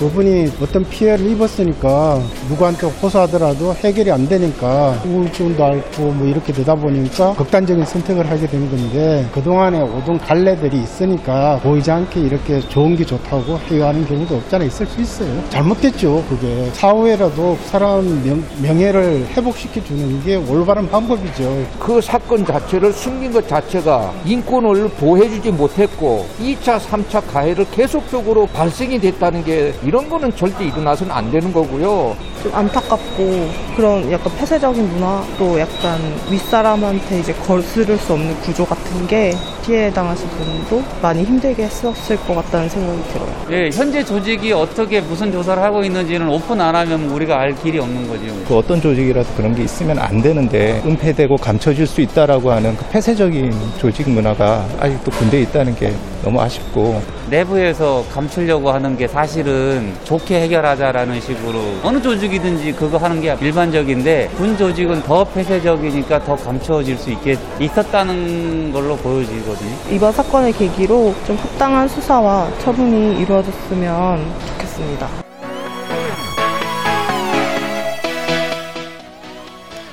그분이 어떤 피해를 입었으니까 누구한테 호소하더라도 해결이 안 되니까 우울증도 앓고 뭐 이렇게 되다 보니까 극단적인 선택을 하게 된 건데 그동안에 오던 갈래들이 있으니까 보이지 않게 이렇게 좋은 게 좋다고 회유하는 경우도 없잖아 있을 수 있어요. 잘못됐죠 그게. 사후에라도 사람 명, 명예를 회복시켜 주는 게 올바른 방법이죠. 그 사건 자체를 숨긴 것 자체가 인권을 보호해주지 못했고 2차, 3차 가해를 계속적으로 발생이 됐다는 게 이런 거는 절대 일어나서는 안 되는 거고요. 좀 안타깝고 그런 약간 폐쇄적인 문화 또 약간 윗사람한테 이제 거스를 수 없는 구조 같은 게 피해 당하신 분도 많이 힘들게 했었을 것 같다는 생각이 들어요. 예, 현재 조직이 어떻게 무슨 조사를 하고 있는지는 오픈 안 하면 우리가 알 길이 없는 거죠. 그 어떤 조직이라도 그런 게 있으면 안 되는데 은폐되고 감춰질 수 있다라고 하는 그 폐쇄적인 조직 문화가 아직도 군대에 있다는 게 너무 아쉽고 내부에서 감추려고 하는 게 사실은 좋게 해결하자라는 식으로 어느 조직이든지 그거 하는 게 일반적인데 군 조직은 더 폐쇄적이니까 더 감춰질 수 있게 있었다는 걸로 보여지거든요. 이번 사건을 계기로 좀 합당한 수사와 처분이 이루어졌으면 좋겠습니다.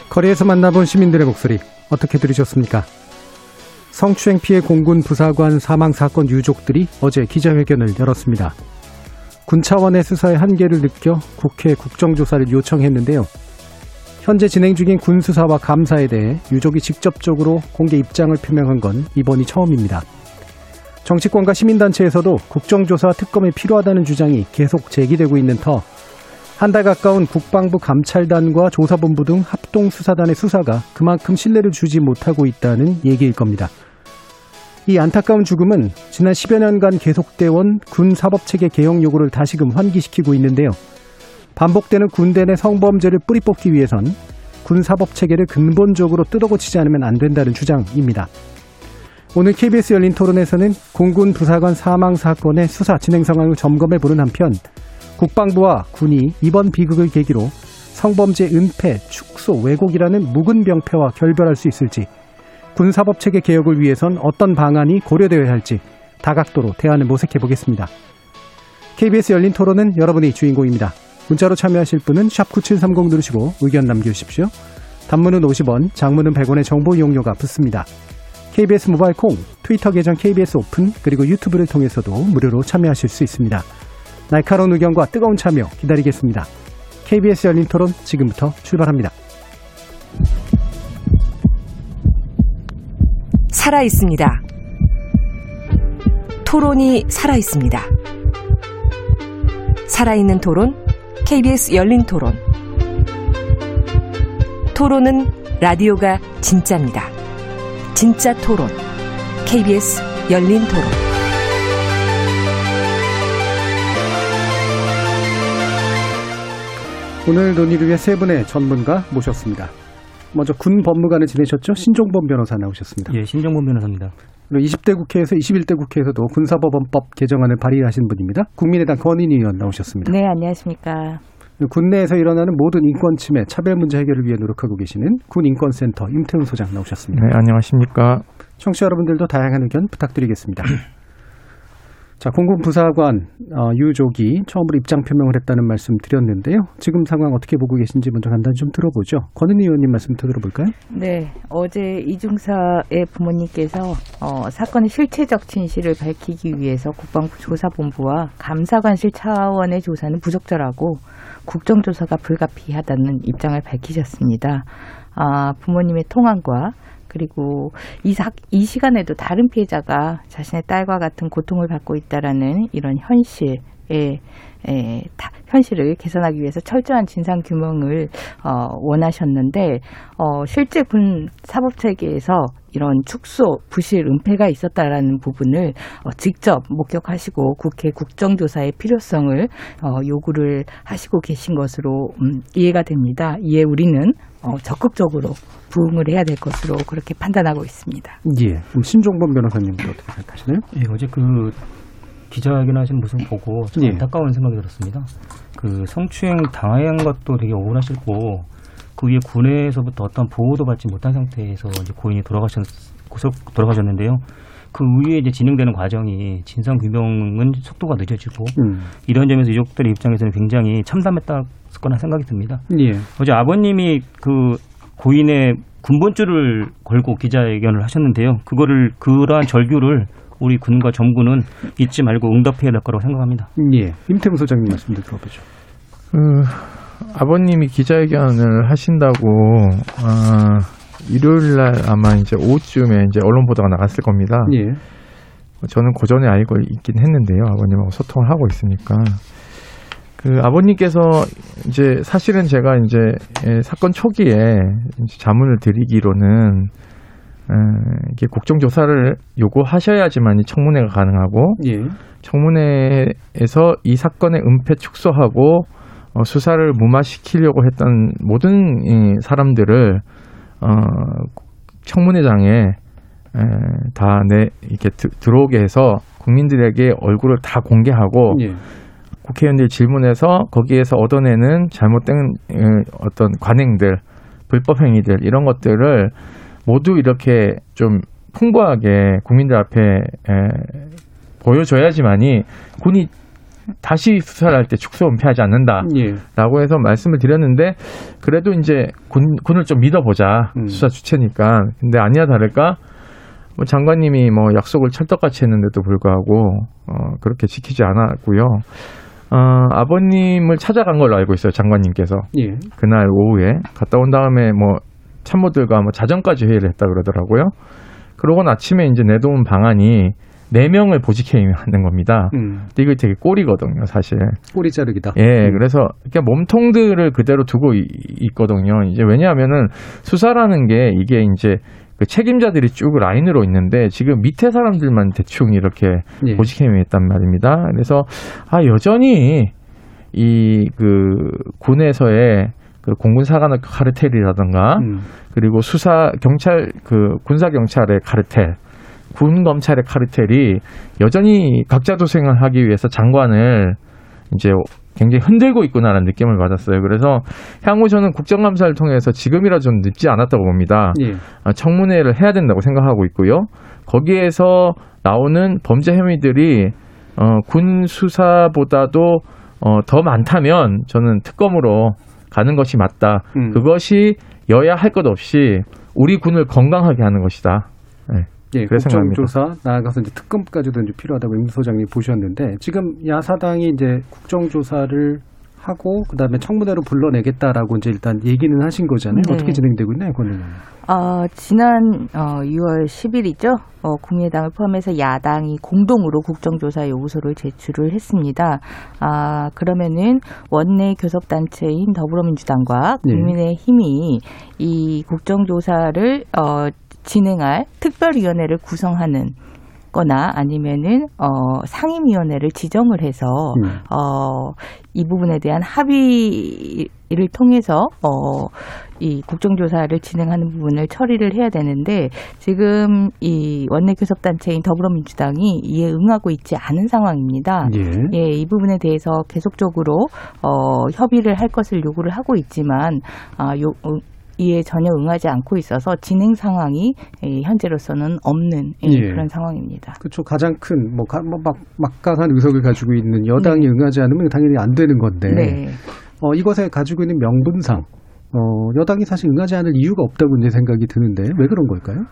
거리에서 만나본 시민들의 목소리 어떻게 들으셨습니까? 성추행 피해 공군 부사관 사망 사건 유족들이 어제 기자회견을 열었습니다. 군 차원의 수사의 한계를 느껴 국회 국정조사를 요청했는데요. 현재 진행 중인 군 수사와 감사에 대해 유족이 직접적으로 공개 입장을 표명한 건 이번이 처음입니다. 정치권과 시민단체에서도 국정조사 특검이 필요하다는 주장이 계속 제기되고 있는 터 한 달 가까운 국방부 감찰단과 조사본부 등 합동수사단의 수사가 그만큼 신뢰를 주지 못하고 있다는 얘기일 겁니다. 이 안타까운 죽음은 지난 10여 년간 계속돼 온 군 사법체계 개혁 요구를 다시금 환기시키고 있는데요. 반복되는 군대 내 성범죄를 뿌리 뽑기 위해선 군 사법체계를 근본적으로 뜯어고치지 않으면 안 된다는 주장입니다. 오늘 KBS 열린 토론에서는 공군 부사관 사망 사건의 수사 진행 상황을 점검해 보는 한편 국방부와 군이 이번 비극을 계기로 성범죄 은폐, 축소, 왜곡이라는 묵은 병폐와 결별할 수 있을지 군사법 체계 개혁을 위해선 어떤 방안이 고려되어야 할지 다각도로 대안을 모색해 보겠습니다. KBS 열린 토론은 여러분이 주인공입니다. 문자로 참여하실 분은 9730 누르시고 의견 남겨주십시오. 단문은 50원, 장문은 100원의 정보 이용료가 붙습니다. KBS 모바일 콩, 트위터 계정 KBS 오픈, 그리고 유튜브를 통해서도 무료로 참여하실 수 있습니다. 날카로운 의견과 뜨거운 참여 기다리겠습니다. KBS 열린 토론 지금부터 출발합니다. 살아 있습니다. 토론이 살아 있습니다. 살아있는 토론, KBS 열린 토론. 토론은 라디오가 진짜입니다. 진짜 토론, KBS 열린 토론. 오늘 논의를 위해 세 분의 전문가 모셨습니다. 먼저 군 법무관을 지내셨죠? 신종범 변호사 나오셨습니다. 예, 신종범 변호사입니다. 그리고 20대 국회에서 21대 국회에서도 군사법원법 개정안을 발의하신 분입니다. 국민의당 권인희 의원 나오셨습니다. 네, 안녕하십니까. 군내에서 일어나는 모든 인권 침해, 차별 문제 해결을 위해 노력하고 계시는 군인권센터 임태훈 소장 나오셨습니다. 네, 안녕하십니까. 청취자 여러분들도 다양한 의견 부탁드리겠습니다. 자, 공군 부사관 어, 유족이 처음으로 입장 표명을 했다는 말씀 드렸는데요. 지금 상황 어떻게 보고 계신지 먼저 간단히 좀 들어보죠. 권은희 의원님 말씀부터 들어볼까요? 네, 어제 이중사의 부모님께서 어, 사건의 실체적 진실을 밝히기 위해서 국방부 조사본부와 감사관실 차원의 조사는 부적절하고 국정조사가 불가피하다는 입장을 밝히셨습니다. 아, 부모님의 통화과 그리고 이, 사, 이 시간에도 다른 피해자가 자신의 딸과 같은 고통을 받고 있다라는 이런 현실에 에, 다, 현실을 개선하기 위해서 철저한 진상 규명을 어, 원하셨는데 어, 실제 군 사법 체계에서 이런 축소, 부실, 은폐가 있었다라는 부분을 어, 직접 목격하시고 국회 국정조사의 필요성을 어, 요구를 하시고 계신 것으로 음, 이해가 됩니다. 이에 우리는 어, 적극적으로 부응을 해야 될 것으로 그렇게 판단하고 있습니다. 예. 그럼 신종범 변호사님도 어떻게 생각하시나요? 예, 어제 그 기자회견하신 모습 보고 좀 예. 안타까운 생각이 들었습니다. 그 성추행 당한 것도 되게 억울하실고 그 위에 군에서부터 어떤 보호도 받지 못한 상태에서 이제 고인이 돌아가셨 고속 돌아가셨는데요. 그 위에 이제 진행되는 과정이 진상 규명은 속도가 늦어지고 음. 이런 점에서 유족들의 입장에서는 굉장히 참담했다 을 거나 생각이 듭니다. 예. 어제 아버님이 그 고인의 군번줄을 걸고 기자회견을 하셨는데요. 그거를 그러한 절규를 우리 군과 정부는 잊지 말고 응답해야 될 거라고 생각합니다. 예. 임태무 소장님 말씀도 들어보죠. 그 아버님이 기자회견을 하신다고 아, 일요일 날 아마 이제 오후쯤에 이제 언론 보도가 나갔을 겁니다. 예. 저는 그 전에 알고 있긴 했는데요. 아버님하고 소통을 하고 있으니까. 그 아버님께서 이제 사실은 제가 이제 예, 사건 초기에 자문을 드리기로는 에, 이게 국정 조사를 요구하셔야지만 이 청문회가 가능하고 예. 청문회에서 이 사건의 은폐 축소하고 어, 수사를 무마시키려고 했던 모든 이 사람들을 어, 청문회장에 에, 다 내 이렇게 드, 들어오게 해서 국민들에게 얼굴을 다 공개하고 예. 국회의원들 질문해서 거기에서 얻어내는 잘못된 에, 어떤 관행들, 불법 행위들 이런 것들을 모두 이렇게 좀 풍부하게 국민들 앞에 에, 보여줘야지만이 군이 다시 수사를 할 때 축소 은폐하지 않는다라고 예. 해서 말씀을 드렸는데 그래도 이제 군, 군을 좀 믿어보자 수사 주체니까 근데 아니야 다를까 뭐 장관님이 뭐 약속을 찰떡같이 했는데도 불구하고 어, 그렇게 지키지 않았고요. 어, 아버님을 찾아간 걸로 알고 있어요 장관님께서 예. 그날 오후에 갔다 온 다음에 뭐 참모들과 뭐 자정까지 회의를 했다 그러더라고요. 그러고 아침에 이제 내놓은 방안이 네 명을 보직해임하는 겁니다. 음. 근데 이거 되게 꼴이거든요, 사실. 꼬리 자르기다. 예, 그래서 그냥 몸통들을 그대로 두고 이- 있거든요. 이제 왜냐하면은 수사라는 게 이게 이제 그 책임자들이 쭉 라인으로 있는데 지금 밑에 사람들만 대충 이렇게 예. 보직해임이 했단 말입니다. 그래서 아 여전히 이 그 군에서의 그 공군 사관학 카르텔이라든가 음. 그리고 수사 경찰 그 군사 경찰의 카르텔 군 검찰의 카르텔이 여전히 각자 도생을 하기 위해서 장관을 이제 굉장히 흔들고 있구나라는 느낌을 받았어요. 그래서 향후 저는 국정감사를 통해서 지금이라 좀 늦지 않았다고 봅니다. 예. 아, 청문회를 해야 된다고 생각하고 있고요. 거기에서 나오는 범죄 혐의들이 어, 군 수사보다도 어, 더 많다면 저는 특검으로 가는 것이 맞다. 음. 그것이 여야 할 것 없이 우리 군을 건강하게 하는 것이다. 네. 예. 국정조사 나아가서 이제 특검까지도 이제 필요하다고 임 소장님 보셨는데 지금 야사당이 이제 국정조사를 하고 그다음에 청문회로 불러내겠다라고 이제 일단 얘기는 하신 거잖아요. 네. 어떻게 진행되고 있나요, 권리는? 어, 지난 어, 6월 10일이죠. 어, 국민의당을 포함해서 야당이 공동으로 국정조사 요구서를 제출을 했습니다. 아, 그러면은 원내 교섭단체인 더불어민주당과 네. 국민의힘이 이 국정조사를 어, 진행할 특별위원회를 구성하는 거나 아니면은 어 상임위원회를 지정을 해서 음. 어이 부분에 대한 합의를 통해서 어이 국정조사를 진행하는 부분을 처리를 해야 되는데 지금 이 원내 교섭단체인 더불어민주당이 이에 응하고 있지 않은 상황입니다. 예. 예, 이 부분에 대해서 계속적으로 어, 협의를 할 것을 요구를 하고 있지만 아, 요, 어, 이에 전혀 응하지 않고 있어서 진행 상황이 예, 현재로서는 없는 예, 예. 그런 상황입니다. 그렇죠. 가장 큰, 뭐, 가- 뭐 막, 막강한 의석을 가지고 있는 여당이 네. 응하지 않으면 당연히 안 되는 건데, 네. 어, 이것에 가지고 있는 명분상, 어, 여당이 사실 응하지 않을 이유가 없다고 이제 생각이 드는데, 왜 그런 걸까요?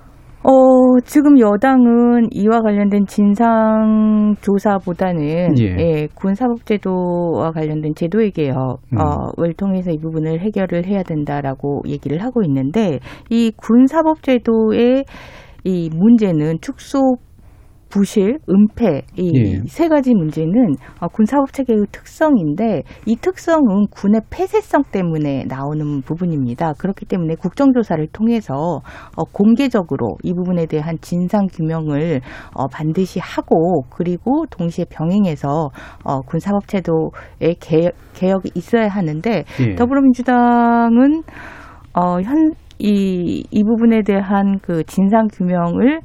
어, 지금 여당은 이와 관련된 진상조사보다는 예. 예, 군사법제도와 관련된 제도의 개혁을 통해서 이 부분을 해결을 해야 된다라고 얘기를 하고 있는데 이 군사법제도의 이 문제는 축소 부실, 은폐 이 예. 세 가지 문제는 어, 군사법 체계의 특성인데 이 특성은 군의 폐쇄성 때문에 나오는 부분입니다. 그렇기 때문에 국정조사를 통해서 어, 공개적으로 이 부분에 대한 진상 규명을 어, 반드시 하고 그리고 동시에 병행해서 어, 군사법 제도의 개혁, 개혁 이 있어야 하는데 예. 더불어민주당은 어, 현, 이, 이 부분에 대한 그 진상 규명을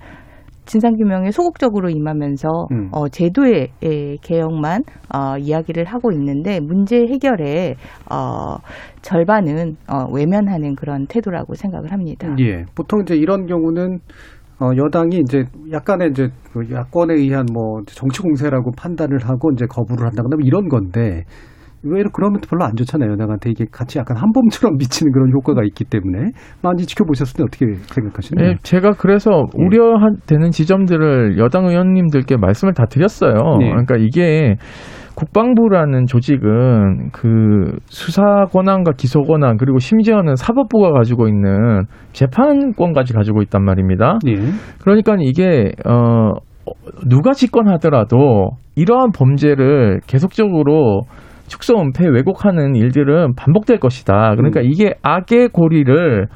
진상규명에 소극적으로 임하면서 음. 어, 제도의 예, 개혁만 어, 이야기를 하고 있는데 문제 해결에 어, 절반은 어, 외면하는 그런 태도라고 생각을 합니다. 예. 보통 이제 이런 경우는 어, 여당이 이제 약간의 이제 그 야권에 의한 뭐 정치 공세라고 판단을 하고 이제 거부를 한다거나 뭐 이런 건데 의외로 그러면 별로 안 좋잖아요. 여당한테 이게 같이 약간 한범처럼 미치는 그런 효과가 있기 때문에 많이 지켜보셨을 때 어떻게 생각하시나요? 예, 제가 그래서 우려되는 지점들을 여당 의원님들께 말씀을 다 드렸어요. 네. 그러니까 이게 국방부라는 조직은 그 수사 권한과 기소 권한 그리고 심지어는 사법부가 가지고 있는 재판권까지 가지고 있단 말입니다. 예. 그러니까 이게 어 누가 집권하더라도 이러한 범죄를 계속적으로 축소 은폐 왜곡하는 일들은 반복될 것이다. 그러니까 이게 악의 고리를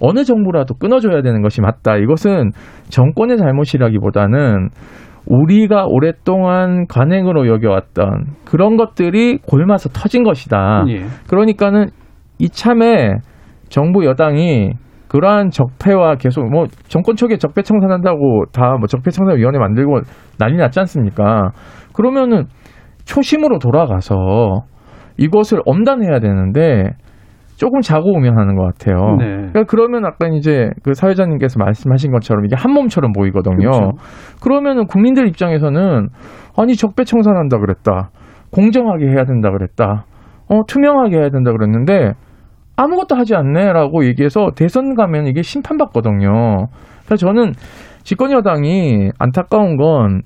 어느 정부라도 끊어줘야 되는 것이 맞다. 이것은 정권의 잘못이라기보다는 우리가 오랫동안 관행으로 여겨왔던 그런 것들이 골마서 터진 것이다. 예. 그러니까는 이참에 정부 여당이 그러한 적폐와 계속 뭐 정권 초기에 적폐 청산한다고 다 뭐 적폐 청산 위원회 만들고 난리 났지 않습니까? 그러면은 초심으로 돌아가서 이것을 엄단해야 되는데 조금 자고우면하는 것 같아요. 네. 그러니까 그러면 아까 이제 그 사회자님께서 말씀하신 것처럼 이게 한 몸처럼 보이거든요. 그렇죠. 그러면은 국민들 입장에서는 아니 적폐 청산한다 그랬다, 공정하게 해야 된다 그랬다, 어 투명하게 해야 된다 그랬는데 아무것도 하지 않네라고 얘기해서 대선 가면 이게 심판받거든요. 그래서 저는 집권 여당이 안타까운 건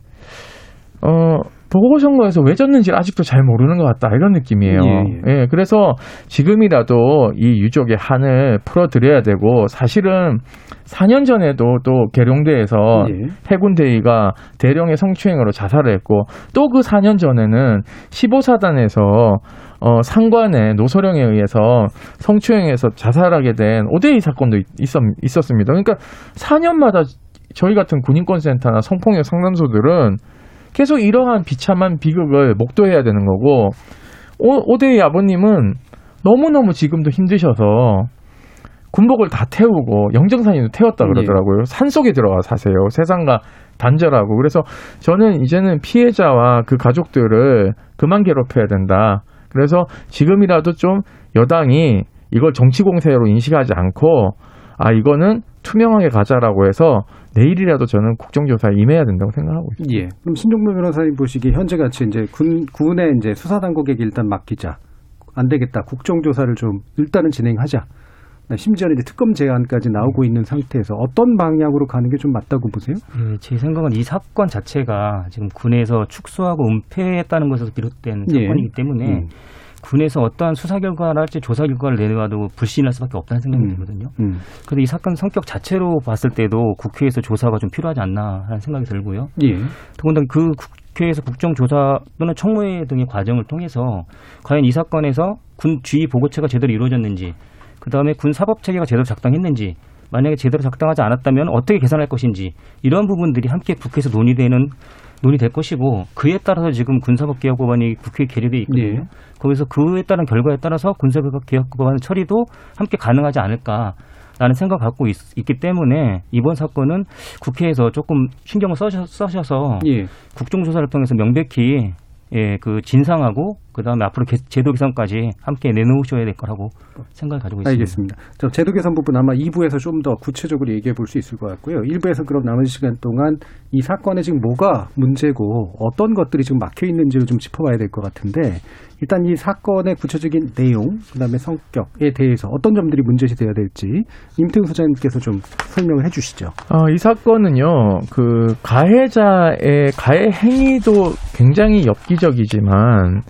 어, 보궐선거에서 왜 졌는지 아직도 잘 모르는 것 같다 이런 느낌이에요. 예, 예, 그래서 지금이라도 이 유족의 한을 풀어드려야 되고 사실은 4년 전에도 또 계룡대에서 예. 해군 대위가 대령의 성추행으로 자살을 했고 또 그 4년 전에는 15사단에서 어, 상관의 노소령에 의해서 성추행해서 자살하게 된 오대희 사건도 있, 있었, 습니다 그러니까 4년마다 저희 같은 군인권센터나 성폭력 상담소들은 계속 이러한 비참한 비극을 목도해야 되는 거고 오, 오대희 아버님은 너무너무 지금도 힘드셔서 군복을 다 태우고 영정사진도 태웠다 그러더라고요. 산 속에 들어가 사세요. 세상과 단절하고. 그래서 저는 이제는 피해자와 그 가족들을 그만 괴롭혀야 된다. 그래서 지금이라도 좀 여당이 이걸 정치 공세로 인식하지 않고 아 이거는 투명하게 가자라고 해서 내일이라도 저는 국정조사에 임해야 된다고 생각하고 있습니다. 예. 그럼 신종무 변호사님 보시기에 현재 같이 이제 군 군의 이제 수사 당국에게 일단 맡기자. 안 되겠다. 국정조사를 좀 일단은 진행하자. 심지어는 이제 특검 제안까지 나오고 있는 상태에서 어떤 방향으로 가는 게 좀 맞다고 보세요? 예, 제 생각은 이 사건 자체가 지금 군에서 축소하고 은폐했다는 것에서 비롯된 예. 사건이기 때문에 음. 군에서 어떠한 수사 결과를 할지 조사 결과를 내놔도 불신할 수밖에 없다는 생각이 들거든요. 음. 그런데 이 사건 성격 자체로 봤을 때도 국회에서 조사가 좀 필요하지 않나 하는 생각이 들고요. 예. 더군다나 그 국회에서 국정조사 또는 청문회 등의 과정을 통해서 과연 이 사건에서 군 주의 보고체가 제대로 이루어졌는지 그 다음에 군 사법 체계가 제대로 작동했는지 만약에 제대로 작동하지 않았다면 어떻게 개선할 것인지 이런 부분들이 함께 국회에서 논의되는 논의될 것이고 그에 따라서 지금 군사법개혁법안이 국회에 계류돼 있거든요. 네. 거기서 그에 따른 결과에 따라서 군사개혁법안 처리도 함께 가능하지 않을까 라는 생각을 갖고 있, 기 때문에 이번 사건은 국회에서 조금 신경을 써셔, 써셔서 예. 국정조사를 통해서 명백히 예, 그 진상하고 그다음에 앞으로 개- 제도 개선까지 함께 내놓으셔야 될 거라고 생각을 가지고 있습니다. 알겠습니다. 저 제도 개선 부분 아마 2부에서 좀 더 구체적으로 얘기해 볼 수 있을 것 같고요. 1부에서 그럼 남은 시간 동안 이 사건에 지금 뭐가 문제고 어떤 것들이 지금 막혀 있는지를 좀 짚어봐야 될 것 같은데 일단 이 사건의 구체적인 내용, 그다음에 성격에 대해서 어떤 점들이 문제시 돼야 될지 임태웅 소장님께서 좀 설명을 해주시죠. 어, 이 사건은요, 그, 가해자의 가해 행위도 굉장히 엽기적이지만,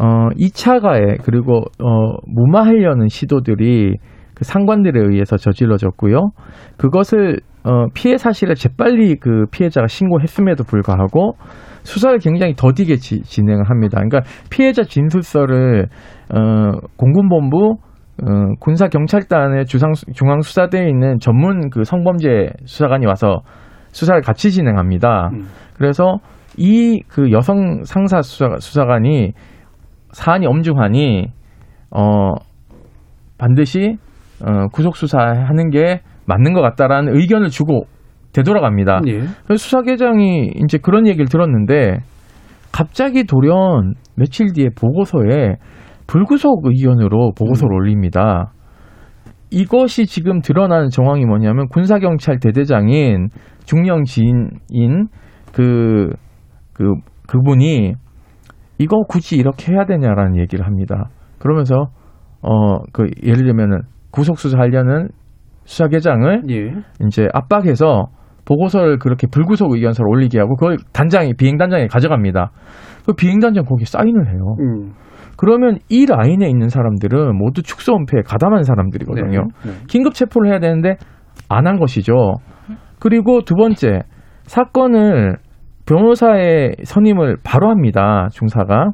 어, 2차 가해, 그리고, 어, 무마하려는 시도들이 그 상관들에 의해서 저질러졌고요. 그것을, 어, 피해 사실을 재빨리 그 피해자가 신고했음에도 불구하고, 수사를 굉장히 더디게 지, 진행을 합니다. 그러니까 피해자 진술서를, 어, 공군본부, 어, 군사경찰단의 주상, 중앙수사대에 있는 전문 그 성범죄 수사관이 와서 수사를 같이 진행합니다. 그래서 이 그 여성 상사 수사, 수사관이 사안이 엄중하니, 어, 반드시, 어, 구속 수사하는 게 맞는 것 같다라는 의견을 주고 되돌아갑니다. 예. 그래서 수사계장이 이제 그런 얘기를 들었는데 갑자기 돌연 며칠 뒤에 보고서에 불구속 의견으로 보고서를 올립니다. 이것이 지금 드러나는 정황이 뭐냐면 군사경찰 대대장인 중령 지인인 그, 그, 그분이 이거 굳이 이렇게 해야 되냐라는 얘기를 합니다. 그러면서, 어, 그, 예를 들면은 구속 수사하려는 수사계장을 예. 이제 압박해서 보고서를 그렇게 불구속 의견서를 올리게 하고 그걸 단장이 비행단장에 가져갑니다. 그 비행단장 거기에 사인을 해요. 음. 그러면 이 라인에 있는 사람들은 모두 축소 은폐에 가담한 사람들이거든요. 네. 네. 긴급 체포를 해야 되는데 안 한 것이죠. 그리고 두 번째 사건을 변호사의 선임을 바로 합니다. 중사가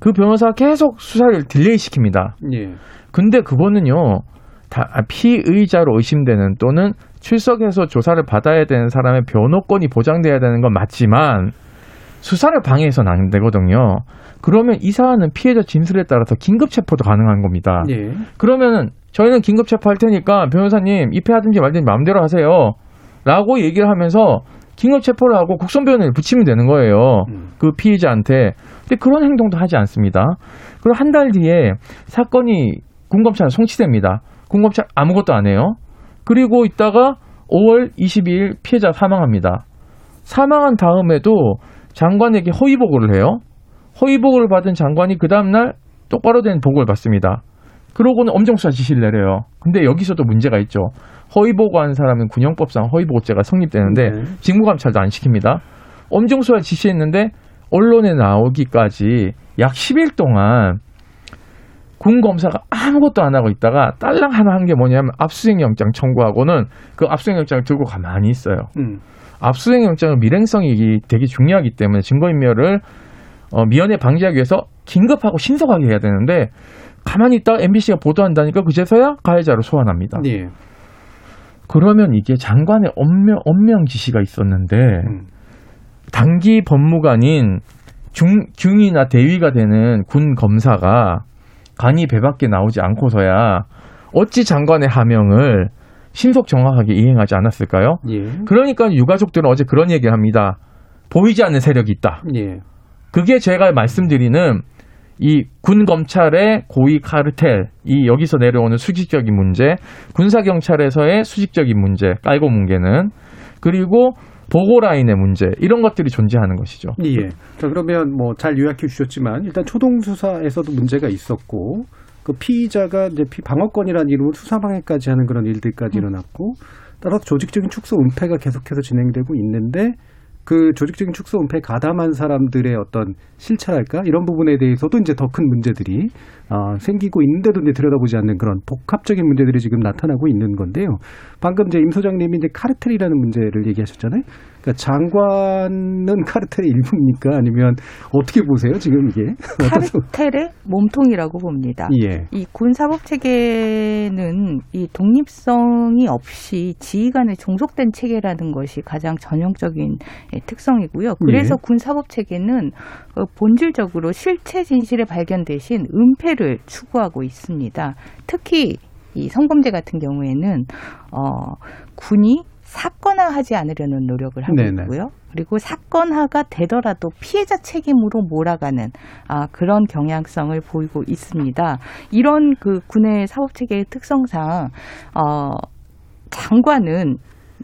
그 변호사가 계속 수사를 delay 시킵니다. 예. 근데 그거는요 다 피의자로 의심되는 또는 출석해서 조사를 받아야 되는 사람의 변호권이 보장돼야 되는 건 맞지만 수사를 방해해서는 안 되거든요. 그러면 이 사안은 피해자 진술에 따라서 긴급 체포도 가능한 겁니다. 예. 그러면은 저희는 긴급 체포할 테니까 변호사님 입회하든지 말든지 마음대로 하세요. 라고 얘기를 하면서 긴급 체포를 하고 국선 변호를 붙이면 되는 거예요. 그 피의자한테. 근데 그런 행동도 하지 않습니다. 그리고 한 달 뒤에 사건이 군검찰 송치됩니다. 군검찰 아무것도 안 해요. 그리고 있다가 5월 22일 피해자 사망합니다. 사망한 다음에도 장관에게 허위 보고를 해요. 허위 보고를 받은 장관이 그 다음날 똑바로 된 보고를 받습니다. 그러고는 엄정수사 지시를 내려요. 근데 여기서도 문제가 있죠. 허위 보고한 사람은 군형법상 허위 보고죄가 성립되는데 네. 직무감찰도 안 시킵니다. 엄정수사 지시했는데 언론에 나오기까지 약 10일 동안 군 검사가 아무것도 안 하고 있다가 딸랑 하나 한 게 뭐냐면 압수수색 영장 청구하고는 그 압수수색 영장을 들고 가만히 있어요. 음. 압수수색 영장은 밀행성이 되게 중요하기 때문에 증거인멸을 어, 미연에 방지하기 위해서 긴급하고 신속하게 해야 되는데 가만히 있다가 MBC가 보도한다니까 그제서야 가해자로 소환합니다. 예. 그러면 이게 장관의 엄명, 엄명 지시가 있었는데 음. 단기 법무관인 중, 중이나 대위가 되는 군 검사가 간이 배밖에 나오지 않고서야 어찌 장관의 하명을 신속 정확하게 이행하지 않았을까요? 예. 그러니까 유가족들은 어제 그런 얘기를 합니다. 보이지 않는 세력이 있다. 예. 그게 제가 말씀드리는 이 군 검찰의 고위 카르텔, 이 여기서 내려오는 수직적인 문제, 군사 경찰에서의 수직적인 문제, 깔고 뭉개는 그리고 보고 라인의 문제 이런 것들이 존재하는 것이죠. 예. 자, 그러면 뭐 잘 요약해 주셨지만 일단 초동 수사에서도 문제가 있었고 그 피의자가 이제 피 방어권이라는 이름으로 수사 방해까지 하는 그런 일들까지 일어났고 따라서 조직적인 축소 은폐가 계속해서 진행되고 있는데 그 조직적인 축소 은폐에 가담한 사람들의 어떤 실체랄까 이런 부분에 대해서도 이제 더 큰 문제들이 어, 생기고 있는데도 이제 들여다보지 않는 그런 복합적인 문제들이 지금 나타나고 있는 건데요. 방금 이제 임 소장님이 이제 카르텔이라는 문제를 얘기하셨잖아요. 그러니까 장관은 카르텔의 일부입니까? 아니면 어떻게 보세요? 지금 이게 카르텔의 몸통이라고 봅니다. 예. 이 군사법 체계는 이 독립성이 없이 지휘관에 종속된 체계라는 것이 가장 전형적인 예, 특성이고요. 그래서 예. 군사법 체계는 어, 본질적으로 실체 진실의 발견 대신 은폐를 추구하고 있습니다. 특히 이 성범죄 같은 경우에는 어, 군이 사건화하지 않으려는 노력을 하고 네네. 있고요. 그리고 사건화가 되더라도 피해자 책임으로 몰아가는 아, 그런 경향성을 보이고 있습니다. 이런 그 군의 사법 체계의 특성상 어, 장관은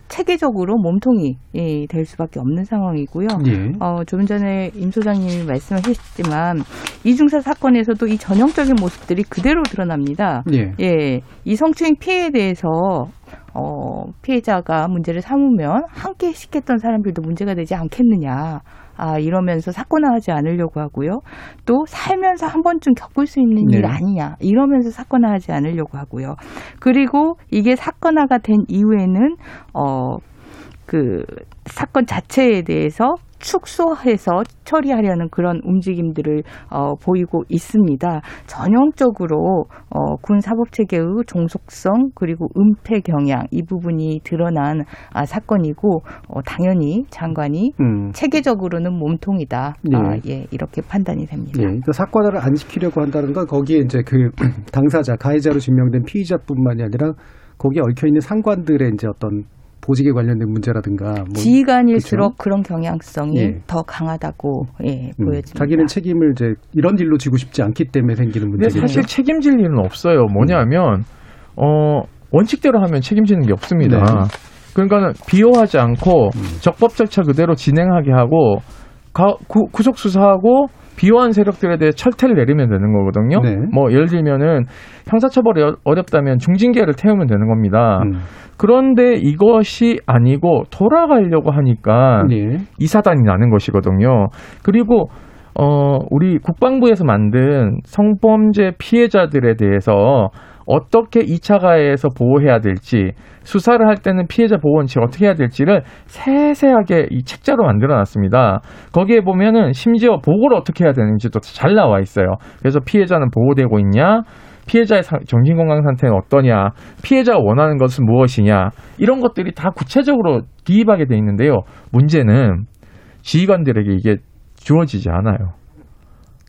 체계적으로 몸통이 예, 될 수밖에 없는 상황이고요. 예. 어, 좀 전에 임 소장님이 말씀하셨지만 이중사 사건에서도 이 전형적인 모습들이 그대로 드러납니다. 예. 예, 이 성추행 피해에 대해서 어, 피해자가 문제를 삼으면 함께 시켰던 사람들도 문제가 되지 않겠느냐. 아, 이러면서 사건화하지 않으려고 하고요. 또 살면서 한 번쯤 겪을 수 있는 네. 일 아니냐. 이러면서 사건화하지 않으려고 하고요. 그리고 이게 사건화가 된 이후에는 어, 그 사건 자체에 대해서 축소해서 처리하려는 그런 움직임들을 어, 보이고 있습니다. 전형적으로 어, 군 사법 체계의 종속성 그리고 은폐 경향 이 부분이 드러난 아, 사건이고 어, 당연히 장관이 음. 체계적으로는 몸통이다. 예. 아, 예, 이렇게 판단이 됩니다. 예, 그러니까 사건화를 안 시키려고 한다는 건 거기에 이제 그 당사자, 가해자로 증명된 피의자뿐만이 아니라 거기에 얽혀 있는 상관들의 이제 어떤 보직에 관련된 문제라든가 뭐 지휘관일수록 그렇죠? 그런 경향성이 예. 더 강하다고 예, 음, 보여집니다. 자기는 책임을 이제 이런 일로 지고 싶지 않기 때문에 생기는 근데 문제겠죠. 사실 책임질 일은 없어요. 뭐냐면 어 원칙대로 하면 책임지는 게 없습니다. 네. 그러니까는 비호하지 않고 적법 절차 그대로 진행하게 하고 가- 구, 구속 수사하고 비호한 세력들에 대해 철퇴를 내리면 되는 거거든요. 네. 뭐 예를 들면은 형사처벌이 어- 어렵다면 중징계를 태우면 되는 겁니다. 음. 그런데 이것이 아니고 돌아가려고 하니까 예. 이 사단이 나는 것이거든요. 그리고 어 우리 국방부에서 만든 성범죄 피해자들에 대해서 어떻게 2차 가해에서 보호해야 될지 수사를 할 때는 피해자 보호 원칙 어떻게 해야 될지를 세세하게 이 책자로 만들어 놨습니다. 거기에 보면은 심지어 보고를 어떻게 해야 되는지도 잘 나와 있어요. 그래서 피해자는 보호되고 있냐? 피해자의 사- 정신건강 상태는 어떠냐? 피해자가 원하는 것은 무엇이냐? 이런 것들이 다 구체적으로 기입하게 돼 있는데요. 문제는 지휘관들에게 이게 주어지지 않아요.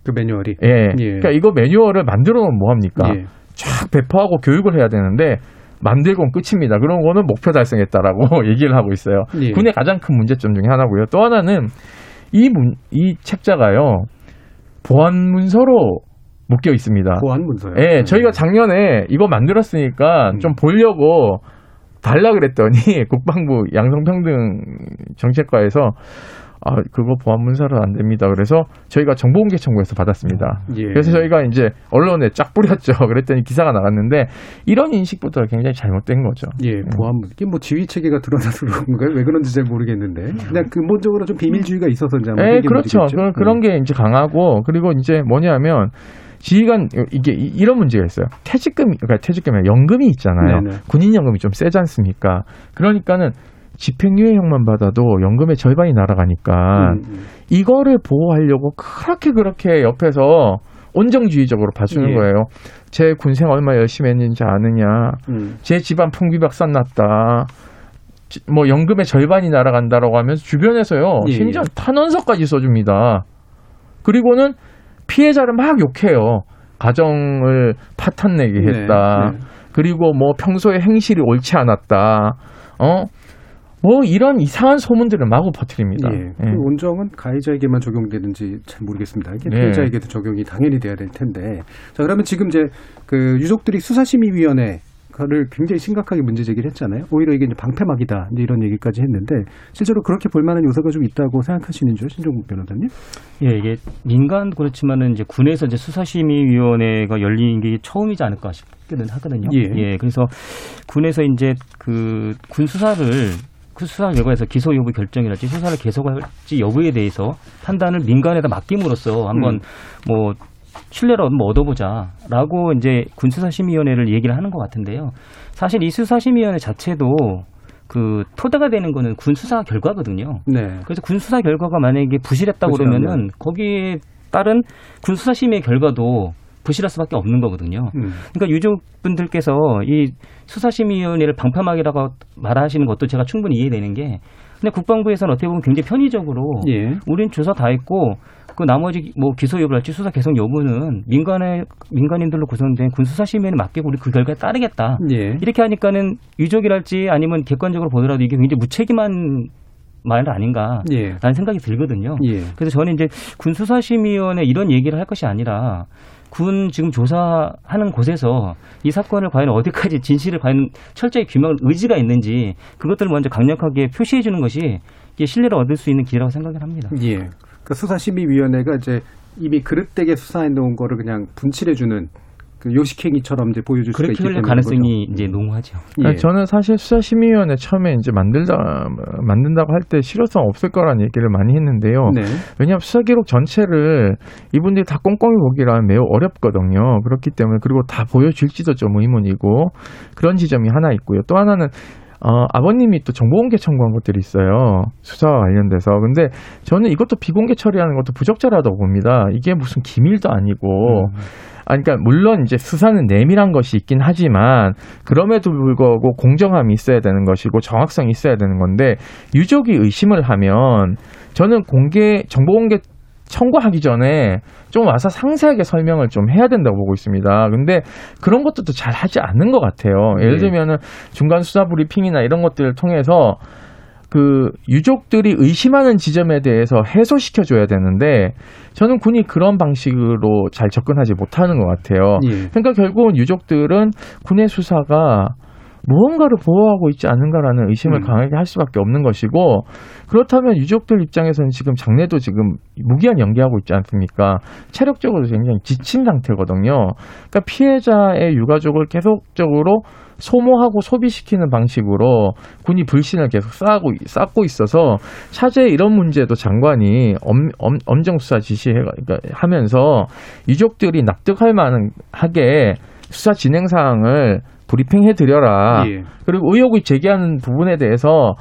그 매뉴얼이. 예. 예. 그러니까 이거 매뉴얼을 만들어 놓으면 뭐 합니까? 예. 쫙 배포하고 교육을 해야 되는데 만들고는 끝입니다. 그런 거는 목표 달성했다라고 얘기를 하고 있어요. 예. 군의 가장 큰 문제점 중에 하나고요. 또 하나는 이, 문, 이 책자가요. 보안 문서로 묶여 있습니다. 보안 문서요. 예, 저희가 작년에 이거 만들었으니까 음. 좀 보려고 달라 그랬더니 국방부 양성평등 정책과에서 아, 그거 보안 문서로 안 됩니다. 그래서 저희가 정보공개 청구해서 받았습니다. 예. 그래서 저희가 이제 언론에 쫙 뿌렸죠. 그랬더니 기사가 나갔는데 이런 인식부터 굉장히 잘못된 거죠. 예, 보안 문 이게 뭐 지휘 체계가 드러나서 그런 건가요? 왜 그런지 잘 모르겠는데 그냥 근본적으로 좀 비밀주의가 있어서 이제 예, 그렇죠. 그, 그런 게 이제 강하고 그리고 이제 뭐냐면 지휘관 이게 이- 이런 문제가 있어요. 퇴직금 그러니까 퇴직금이 연금이 있잖아요. 네네. 군인 연금이 좀 세지 않습니까? 그러니까는 집행유예형만 받아도 연금의 절반이 날아가니까 음, 음. 이거를 보호하려고 그렇게 그렇게 옆에서 온정주의적으로 봐주는 예. 거예요. 제 군생 얼마 열심히 했는지 아느냐. 음. 제 집안 풍비박산 났다. 지- 뭐 연금의 절반이 날아간다라고 하면서 주변에서요. 예, 심지어 예. 탄원서까지 써줍니다. 그리고는 피해자를 막 욕해요. 가정을 파탄내게 했다. 네, 네. 그리고 뭐 평소에 행실이 옳지 않았다. 어? 뭐 이런 이상한 소문들을 마구 퍼뜨립니다. 예. 그 온정은 가해자에게만 적용되는지 잘 모르겠습니다. 이게 네. 피해자에게도 적용이 당연히 돼야 될 텐데. 자, 그러면 지금 이제 그 유족들이 수사심의위원회 를 굉장히 심각하게 문제 제기를 했잖아요. 오히려 이게 이제 방패막이다 이제 이런 얘기까지 했는데 실제로 그렇게 볼 만한 요소가 좀 있다고 생각하시는지요, 신종국 변호사님? 예, 이게 민간 그렇지만은 이제 군에서 이제 수사심의위원회가 열린 게 처음이지 않을까 싶기는 하거든요. 예. 그래서 군에서 이제 그 군 수사를 그 수사 결과에서 기소 여부 결정이랄지 수사를 계속할지 여부에 대해서 판단을 민간에다 맡김으로써 한번 음. 뭐 신뢰를 한번 얻어보자라고 이제 군수사심의위원회를 얘기를 하는 것 같은데요. 사실 이 수사심의위원회 자체도 그 토대가 되는 거는 군 수사 결과거든요. 네. 그래서 군 수사 결과가 만약에 부실했다. 그러면은 거기에 따른 군 수사심의 결과도 부실할 수밖에 없는 거거든요. 음. 그러니까 유족분들께서 이 수사심의위원회를 방패막이라고 말하시는 것도 제가 충분히 이해되는 게 근데 국방부에서는 어떻게 보면 굉장히 편의적으로 예. 우린 조사 다 했고 그 나머지 뭐 기소 여부랄지 수사 개성 여부는 민간의 민간인들로 구성된 군수사심의에 맡기고 우리 그 결과에 따르겠다. 예. 이렇게 하니까는 유족이랄지 아니면 객관적으로 보더라도 이게 굉장히 무책임한 말 아닌가라는 예. 생각이 들거든요. 예. 그래서 저는 이제 군수사심의위원회 이런 얘기를 할 것이 아니라 군 지금 조사하는 곳에서 이 사건을 과연 어디까지 진실을 과연 철저히 규명할 의지가 있는지 그것들을 먼저 강력하게 표시해 주는 것이 이게 신뢰를 얻을 수 있는 기회라고 생각을 합니다. 예. 그 수사심의위원회가 이제 이미 그릇되게 수사해 놓은 거를 그냥 분칠해 주는 그 요식행위처럼 이제 보여줄 수가 있기 때문에 가능성이 이제 농후하죠. 그러니까 예. 저는 사실 수사심의위원회 처음에 이제 만들다 만든다고 할 때 실효성 없을 거라는 얘기를 많이 했는데요. 네. 왜냐하면 수사 기록 전체를 이분들이 다 꼼꼼히 보기란 매우 어렵거든요. 그렇기 때문에 그리고 다 보여줄지도 좀 의문이고 그런 지점이 하나 있고요. 또 하나는 어, 아버님이 또 정보공개 청구한 것들이 있어요. 수사와 관련돼서. 근데 저는 이것도 비공개 처리하는 것도 부적절하다고 봅니다. 이게 무슨 기밀도 아니고. 아, 그러니까 물론 이제 수사는 내밀한 것이 있긴 하지만 그럼에도 불구하고 공정함이 있어야 되는 것이고 정확성이 있어야 되는 건데 유족이 의심을 하면 저는 공개 정보 공개 청구하기 전에 좀 와서 상세하게 설명을 좀 해야 된다고 보고 있습니다. 근데 그런 것들도 잘 하지 않는 것 같아요. 예를 네. 들면은 중간 수사 브리핑이나 이런 것들을 통해서 그 유족들이 의심하는 지점에 대해서 해소시켜 줘야 되는데 저는 군이 그런 방식으로 잘 접근하지 못하는 것 같아요. 예. 그러니까 결국은 유족들은 군의 수사가 무언가를 보호하고 있지 않는가라는 의심을 음. 강하게 할 수밖에 없는 것이고 그렇다면 유족들 입장에서는 지금 장례도 지금 무기한 연기하고 있지 않습니까? 체력적으로 굉장히 지친 상태거든요. 그러니까 피해자의 유가족을 계속적으로 소모하고 소비시키는 방식으로 군이 불신을 계속 쌓고 쌓고 있어서 차제 이런 문제도 장관이 엄, 엄, 엄정 수사 지시하면서 유족들이 납득할 만하게 수사 진행 사항을 브리핑해 드려라. 예. 그리고 의혹을 제기하는 부분에 대해서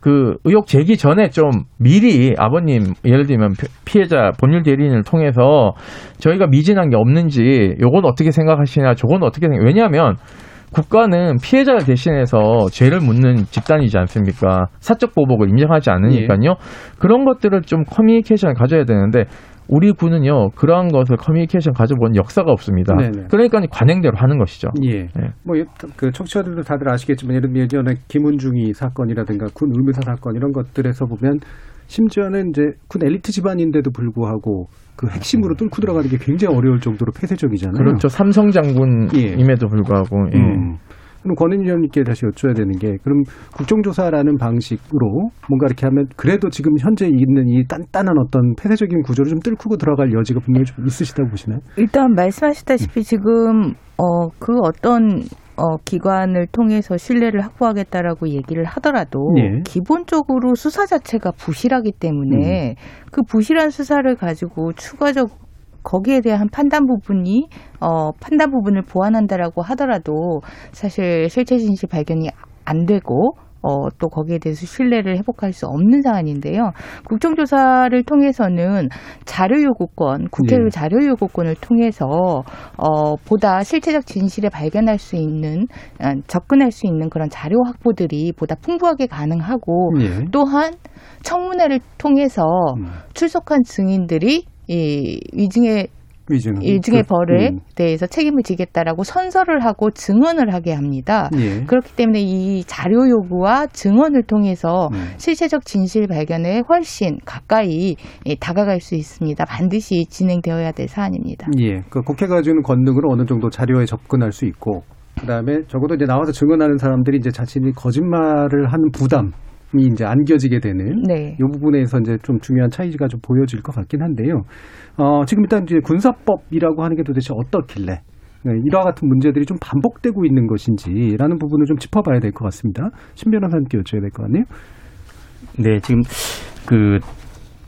그 의혹 제기 전에 좀 미리 아버님 예를 들면 피- 피해자 법률 대리인을 통해서 저희가 미진한 게 없는지 요건 어떻게 생각하시냐 저건 어떻게 생각 왜냐하면 국가는 피해자를 대신해서 죄를 묻는 집단이지 않습니까? 사적 보복을 인정하지 않으니까요. 그런 것들을 좀 커뮤니케이션을 가져야 되는데 우리 군은요 그러한 것을 커뮤니케이션 가져본 역사가 없습니다. 네네. 그러니까 관행대로 하는 것이죠. 예. 뭐, 그, 청취자들도 다들 아시겠지만, 예를 들면 예전에 김은중이 사건이라든가 군 의무사 사건 이런 것들에서 보면, 심지어는 이제 군 엘리트 집안인데도 불구하고 그 핵심으로 뚫고 들어가는 게 굉장히 어려울 정도로 폐쇄적이잖아요. 그렇죠. 삼성 장군임에도 불구하고 예. 음. 그럼 권은 위원님께 다시 여쭤야 되는 게 그럼 국정조사라는 방식으로 뭔가 이렇게 하면 그래도 지금 현재 있는 이 단단한 어떤 폐쇄적인 구조를 좀 뚫고 들어갈 여지가 분명히 좀 있으시다고 보시나요? 일단 말씀하셨다시피 지금 어 그 어떤 어 기관을 통해서 신뢰를 확보하겠다라고 얘기를 하더라도 예. 기본적으로 수사 자체가 부실하기 때문에 그 부실한 수사를 가지고 추가적 거기에 대한 판단 부분이 어 판단 부분을 보완한다라고 하더라도 사실 실체 진실 발견이 안 되고 어, 또 거기에 대해서 신뢰를 회복할 수 없는 사안인데요. 국정조사를 통해서는 자료 요구권, 국회의 예. 자료 요구권을 통해서 어, 보다 실체적 진실을 발견할 수 있는 어, 접근할 수 있는 그런 자료 확보들이 보다 풍부하게 가능하고 예. 또한 청문회를 통해서 음. 출석한 증인들이 이 위증의 위증. 일증의 그, 벌에 음. 대해서 책임을 지겠다라고 선서를 하고 증언을 하게 합니다. 예. 그렇기 때문에 이 자료 요구와 증언을 통해서 음. 실체적 진실 발견에 훨씬 가까이 예, 다가갈 수 있습니다. 반드시 진행되어야 될 사안입니다. 예. 그 국회가 주는 권능으로 어느 정도 자료에 접근할 수 있고, 그 다음에 적어도 이제 나와서 증언하는 사람들이 이제 자신이 거짓말을 하는 부담 이 이제 안겨지게 되는 네. 이 부분에서 이제 좀 중요한 차이가 좀 보여질 것 같긴 한데요. 어, 지금 일단 이제 군사법이라고 하는 게 도대체 어떻길래 네, 이와 같은 문제들이 좀 반복되고 있는 것인지라는 부분을 좀 짚어봐야 될 것 같습니다. 신 변호사님께 여쭤야 될 것 같네요. 네, 지금 그,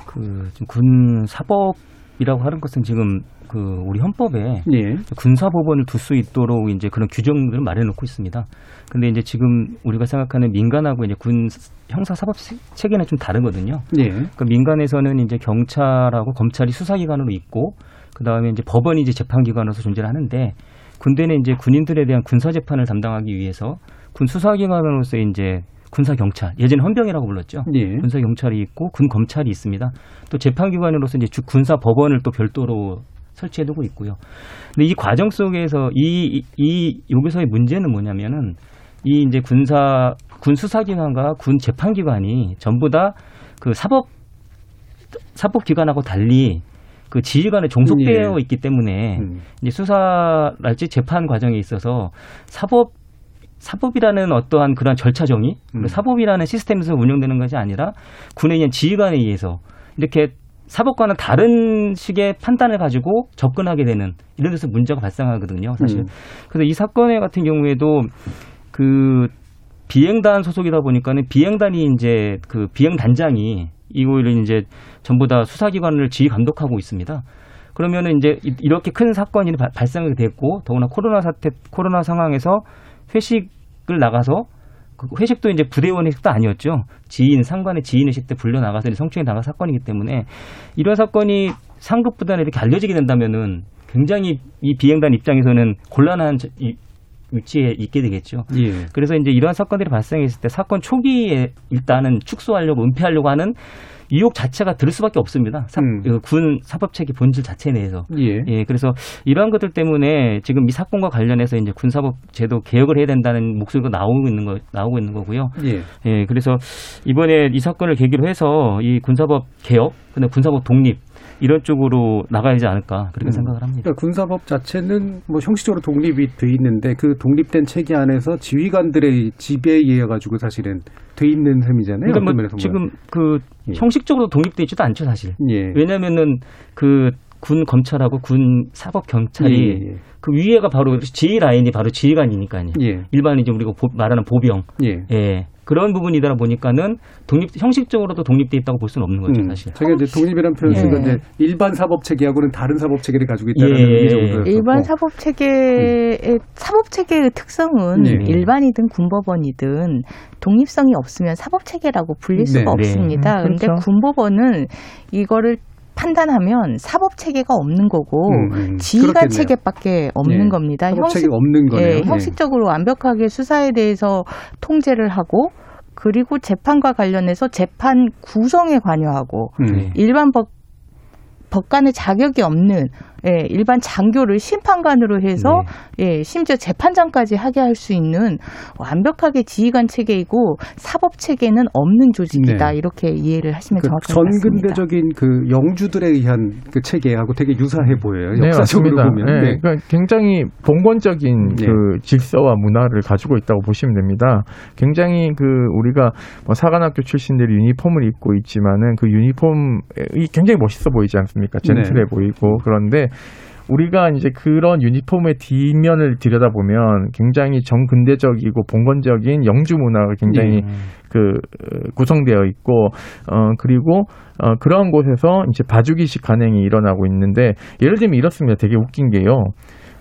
그, 지금 군 사법이라고 하는 것은 지금 그 우리 헌법에 예. 군사법원을 둘 수 있도록 이제 그런 규정들을 마련해 놓고 있습니다. 근데 이제 지금 우리가 생각하는 민간하고 이제 군 형사 사법 체계는 좀 다르거든요. 예. 그 민간에서는 이제 경찰하고 검찰이 수사기관으로 있고 그 다음에 이제 법원이 이제 재판기관으로서 존재를 하는데 군대는 이제 군인들에 대한 군사 재판을 담당하기 위해서 군 수사기관으로서 이제 군사 경찰 예전 헌병이라고 불렀죠. 예. 군사 경찰이 있고 군 검찰이 있습니다. 또 재판기관으로서 이제 주- 군사 법원을 또 별도로 설치해 두고 있고요. 근데 이 과정 속에서 이, 이, 이 여기서의 문제는 뭐냐면은 이 이제 군사 군 수사기관과 군 재판기관이 전부 다 그 사법 사법기관하고 달리 그 지휘관에 종속되어 예. 있기 때문에 음. 이제 수사랄지 재판 과정에 있어서 사법 사법이라는 어떠한 그런 절차 정의, 음. 사법이라는 시스템에서 운영되는 것이 아니라 군에 의한 지휘관에 의해서 이렇게 사법과는 다른 식의 판단을 가지고 접근하게 되는 이런 데서 문제가 발생하거든요, 사실. 음. 그래서 이 사건의 같은 경우에도 그 비행단 소속이다 보니까는 비행단이 이제 그 비행단장이 이거를 이제 전부 다 수사기관을 지휘 감독하고 있습니다. 그러면은 이제 이- 이렇게 큰 사건이 발- 발생하게 됐고 더구나 코로나 사태 코로나 상황에서 회식을 나가서 그 회식도 이제 부대원 회식도 아니었죠. 지인 상관의 지인 회식 때 불려 나가서 성추행 당한 사건이기 때문에 이런 사건이 상급 부단에 이렇게 알려지게 된다면은 굉장히 이 비행단 입장에서는 곤란한 저- 이 위치에 있게 되겠죠. 예. 그래서 이제 이러한 사건들이 발생했을 때 사건 초기에 일단은 축소하려고 은폐하려고 하는 의혹 자체가 들 수밖에 없습니다. 사- 음. 그군 사법체계 본질 자체 내에서. 예. 예, 그래서 이러한 것들 때문에 지금 이 사건과 관련해서 이제 군사법 제도 개혁을 해야 된다는 목소리가 나오고 있는 거 나오고 있는 거고요. 예. 예, 그래서 이번에 이 사건을 계기로 해서 이 군사법 개혁, 근데 군사법 독립 이런 쪽으로 나가야 하지 않을까 그렇게 음. 생각을 합니다. 그러니까 군사법 자체는 뭐 형식적으로 독립이 돼 있는데 그 독립된 체계 안에서 지휘관들의 지배에 의해 가지고 사실은 돼 있는 셈이잖아요. 그러니까 뭐 지금 그 예. 형식적으로 독립돼 있지도 않죠 사실. 예. 왜냐하면은 그 군 검찰하고 군 사법 경찰이 예, 예. 그 위에가 바로 지휘 라인이 바로 지휘관이니까요. 예. 일반 이제 우리가 보- 말하는 보병. 예. 예. 그런 부분이다 보니까는 독립 형식적으로도 독립돼 있다고 볼 수는 없는 거죠 음, 사실. 저희가 이제 독립이라는 표현을 쓴 예. 일반 사법 체계하고는 다른 사법 체계를 가지고 있다는 예, 예, 의미 예. 정도였고 일반 사법 체계의 사법 체계의 특성은 예. 일반이든 군법원이든 독립성이 없으면 사법 체계라고 불릴 수가 네. 없습니다. 음, 그런데 그렇죠. 군법원은 이거를 판단하면 사법 체계가 없는 거고 음, 음. 지휘관 그렇겠네요. 체계밖에 없는 예. 겁니다. 형식- 없는 거네요. 예, 예. 형식적으로 완벽하게 수사에 대해서 통제를 하고 그리고 재판과 관련해서 재판 구성에 관여하고 음. 일반 법 법관의 자격이 없는 예, 일반 장교를 심판관으로 해서 예, 심지어 재판장까지 하게 할 수 있는 완벽하게 지휘관 체계이고 사법 체계는 없는 조직이다 네. 이렇게 이해를 하시면 그 정확할 것 같습니다. 전근대적인 그 영주들에 의한 그 체계하고 되게 유사해 보여요. 네, 역사적으로 맞습니다. 보면. 네, 그러니까 굉장히 봉건적인 네. 그 질서와 문화를 가지고 있다고 보시면 됩니다. 굉장히 그 우리가 뭐 사관학교 출신들이 유니폼을 입고 있지만은 그 유니폼이 굉장히 멋있어 보이지 않습니까? 젠틀해 네. 보이고 그런데 우리가 이제 그런 유니폼의 뒷면을 들여다보면 굉장히 정근대적이고 봉건적인 영주 문화가 굉장히 음. 그 어, 구성되어 있고 어 그리고 어 그런 곳에서 이제 봐주기식 간행이 일어나고 있는데 예를 들면 이렇습니다. 되게 웃긴 게요.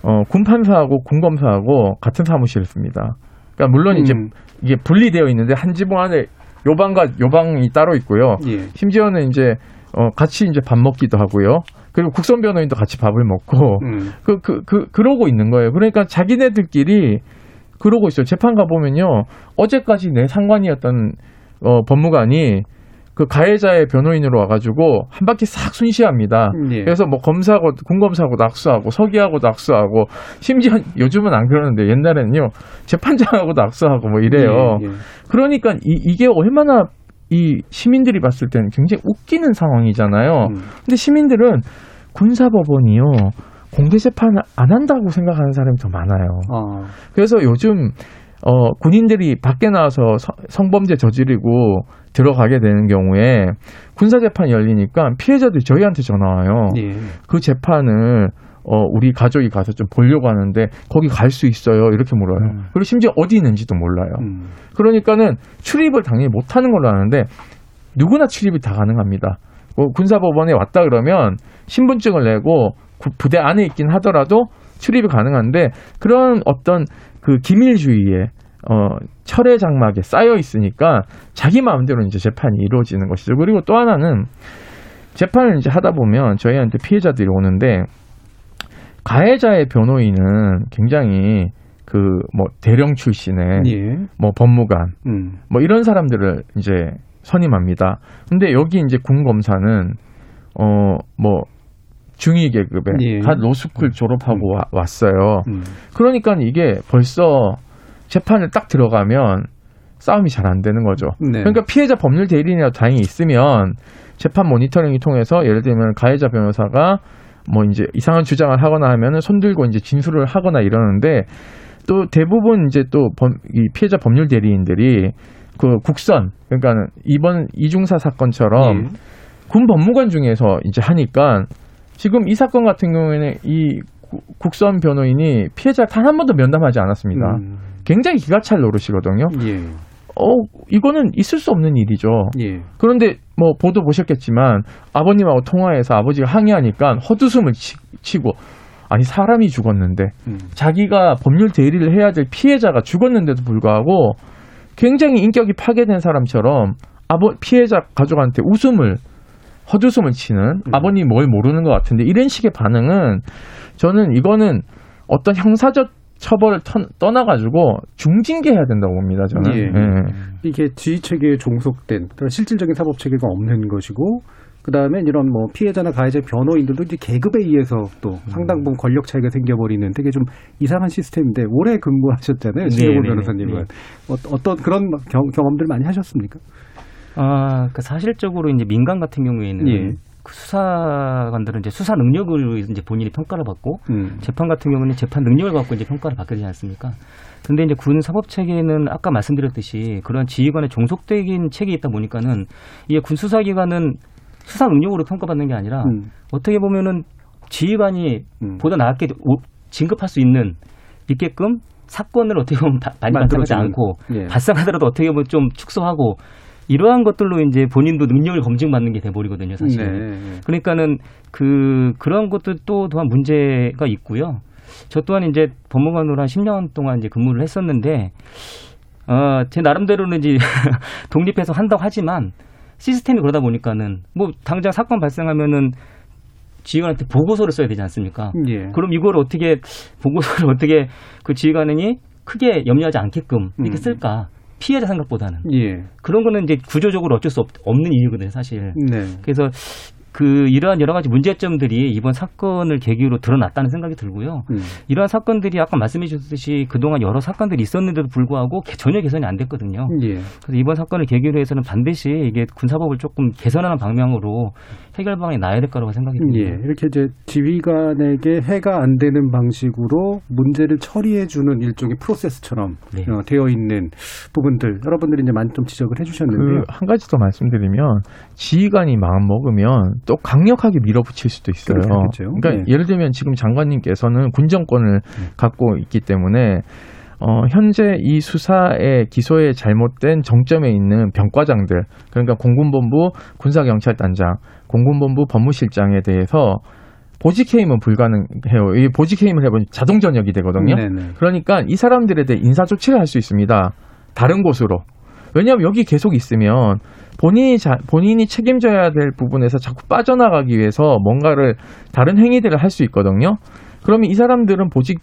어 군판사하고 군검사하고 같은 사무실을 씁니다. 그러니까 물론 이제 음. 이게 분리되어 있는데 한 지붕 안에 요방과 요방이 따로 있고요. 예. 심지어는 이제 어 같이 이제 밥 먹기도 하고요. 그리고 국선 변호인도 같이 밥을 먹고 음. 그, 그, 그, 그러고 있는 거예요. 그러니까 자기네들끼리 그러고 있어요. 재판 가보면요. 어제까지 내 상관이었던, 어, 법무관이 그 가해자의 변호인으로 와가지고 한 바퀴 싹 순시합니다. 예. 그래서 뭐 검사하고, 군검사하고 낙수하고, 서기하고 낙수하고, 심지어 요즘은 안 그러는데 옛날에는요. 재판장하고 낙수하고 뭐 이래요. 예, 예. 그러니까 이, 이게 얼마나 이 시민들이 봤을 때는 굉장히 웃기는 상황이잖아요. 음. 근데 시민들은 군사법원이요 공개 재판을 안 한다고 생각하는 사람이 더 많아요. 아, 그래서 요즘 어 군인들이 밖에 나와서 서- 성범죄 저지르고 들어가게 되는 경우에 군사 재판이 열리니까 피해자들이 저희한테 전화 와요. 예. 그 재판을 어 우리 가족이 가서 좀 보려고 하는데 거기 갈 수 있어요 이렇게 물어요. 음. 그리고 심지어 어디 있는지도 몰라요. 음. 그러니까는 출입을 당연히 못 하는 걸로 아는데 누구나 출입이 다 가능합니다. 뭐 군사법원에 왔다 그러면 신분증을 내고 구- 부대 안에 있긴 하더라도 출입이 가능한데 그런 어떤 그 기밀주의에 어, 철의 장막에 쌓여 있으니까 자기 마음대로 이제 재판이 이루어지는 것이죠. 그리고 또 하나는 재판을 이제 하다 보면 저희한테 피해자들이 오는데 가해자의 변호인은 굉장히 그 뭐 대령 출신의 예. 뭐 법무관 음. 뭐 이런 사람들을 이제 선임합니다. 근데 여기 이제 군 검사는 어 뭐 중위 계급에 예. 한 로스쿨 졸업하고 와- 왔어요. 음. 그러니까 이게 벌써 재판을 딱 들어가면 싸움이 잘 안 되는 거죠. 네. 그러니까 피해자 법률 대리인이라도 다행히 있으면 재판 모니터링을 통해서 예를 들면 가해자 변호사가 뭐 이제 이상한 주장을 하거나 하면은 손들고 이제 진술을 하거나 이러는데 또 대부분 이제 또이 피해자 법률 대리인들이 그 국선 그러니까 이번 이중사 사건처럼 예. 군 법무관 중에서 이제 하니까 지금 이 사건 같은 경우에는 이 구- 국선 변호인이 피해자 단 한 번도 면담하지 않았습니다. 음. 굉장히 기가 찰 노릇이거든요. 예. 어, 이거는 있을 수 없는 일이죠. 예. 그런데 뭐 보도 보셨겠지만 아버님하고 통화해서 아버지가 항의하니까 헛웃음을 치, 고 아니 사람이 죽었는데 음. 자기가 법률 대리를 해야 될 피해자가 죽었는데도 불구하고 굉장히 인격이 파괴된 사람처럼 아버 피해자 가족한테 웃음을 헛웃음을 치는 아버님 뭘 모르는 것 같은데 이런 식의 반응은 저는 이거는 어떤 형사적 처벌을 턴- 떠나가지고 중징계해야 된다고 봅니다. 저는. 예. 예. 이게 지휘 체계에 종속된 그런 실질적인 사법 체계가 없는 것이고 그다음에 이런 뭐 피해자나 가해자 변호인들도 이제 계급에 의해서 또 상당 부분 권력 차이가 생겨버리는 되게 좀 이상한 시스템인데 오래 근무하셨잖아요 신동훈 네, 네, 변호사님은 네. 어, 떤 그런 경, 경험들 많이 하셨습니까? 아, 그 사실적으로 이제 민간 같은 경우에는 예. 그 수사관들은 이제 수사 능력을 이제 본인이 평가를 받고 음. 재판 같은 경우는 재판 능력을 갖고 이제 평가를 받게 되지 않습니까? 근데 이제 군 사법 체계는 아까 말씀드렸듯이 그런 지휘관의 종속적인 체계에 있다 보니까는 이게 군 수사기관은 수사 능력으로 평가받는 게 아니라 음. 어떻게 보면은 지휘관이 음. 보다 나았게 오- 진급할 수 있는 있게끔 사건을 어떻게 보면 다- 많이 만들어지는. 않고 예. 발생하더라도 어떻게 보면 좀 축소하고 이러한 것들로 이제 본인도 능력을 검증받는 게 돼버리거든요, 사실. 네. 그러니까는 그 그런 것도 또 또한 문제가 있고요. 저 또한 이제 법무관으로 한 10년 동안 이제 근무를 했었는데 어, 제 나름대로는 이제 독립해서 한다고 하지만 시스템이 그러다 보니까는 뭐 당장 사건 발생하면은 지휘관한테 보고서를 써야 되지 않습니까? 예. 그럼 이걸 어떻게 보고서를 어떻게 그 지휘관이 크게 염려하지 않게끔 이렇게 음. 쓸까? 피해자 생각보다는 예. 그런 거는 이제 구조적으로 어쩔 수 없, 없는 이유거든요, 사실. 네. 그래서 그 이러한 여러 가지 문제점들이 이번 사건을 계기로 드러났다는 생각이 들고요. 음. 이러한 사건들이 아까 말씀해 주셨듯이 그동안 여러 사건들이 있었는데도 불구하고 개- 전혀 개선이 안 됐거든요. 예. 그래서 이번 사건을 계기로 해서는 반드시 이게 군사법을 조금 개선하는 방향으로 해결 방안이 나야 될 거라고 생각이 듭니다. 예, 이렇게 이제 지휘관에게 해가 안 되는 방식으로 문제를 처리해 주는 일종의 프로세스처럼 네. 어, 되어 있는 부분들 여러분들이 이제 많이 좀 지적을 해주셨는데요. 그 한 가지 더 말씀드리면 지휘관이 마음 먹으면 또 강력하게 밀어붙일 수도 있어요. 그렇게 하겠죠. 그러니까 네. 음. 예를 들면 지금 장관님께서는 군정권을 갖고 있기 때문에 어, 현재 이 수사의 기소에 잘못된 정점에 있는 병과장들, 그러니까 공군본부 군사경찰단장, 공군본부 법무실장에 대해서 보직해임은 불가능해요. 이 보직해임을 해보면 자동 전역이 되거든요. 네네. 그러니까 이 사람들에 대해 인사 조치를 할 수 있습니다. 다른 곳으로. 왜냐하면 여기 계속 있으면 본인이 자, 본인이 책임져야 될 부분에서 자꾸 빠져나가기 위해서 뭔가를 다른 행위들을 할 수 있거든요. 그러면 이 사람들은 보직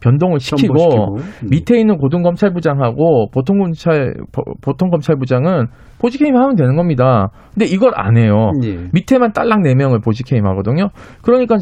변동을 시키고. 음. 밑에 있는 고등검찰부장하고 보통검찰 보- 보통검찰부장은 보직해임 하면 되는 겁니다. 근데 이걸 안 해요. 예. 밑에만 딸랑 네 명을 보직해임 하거든요. 그러니까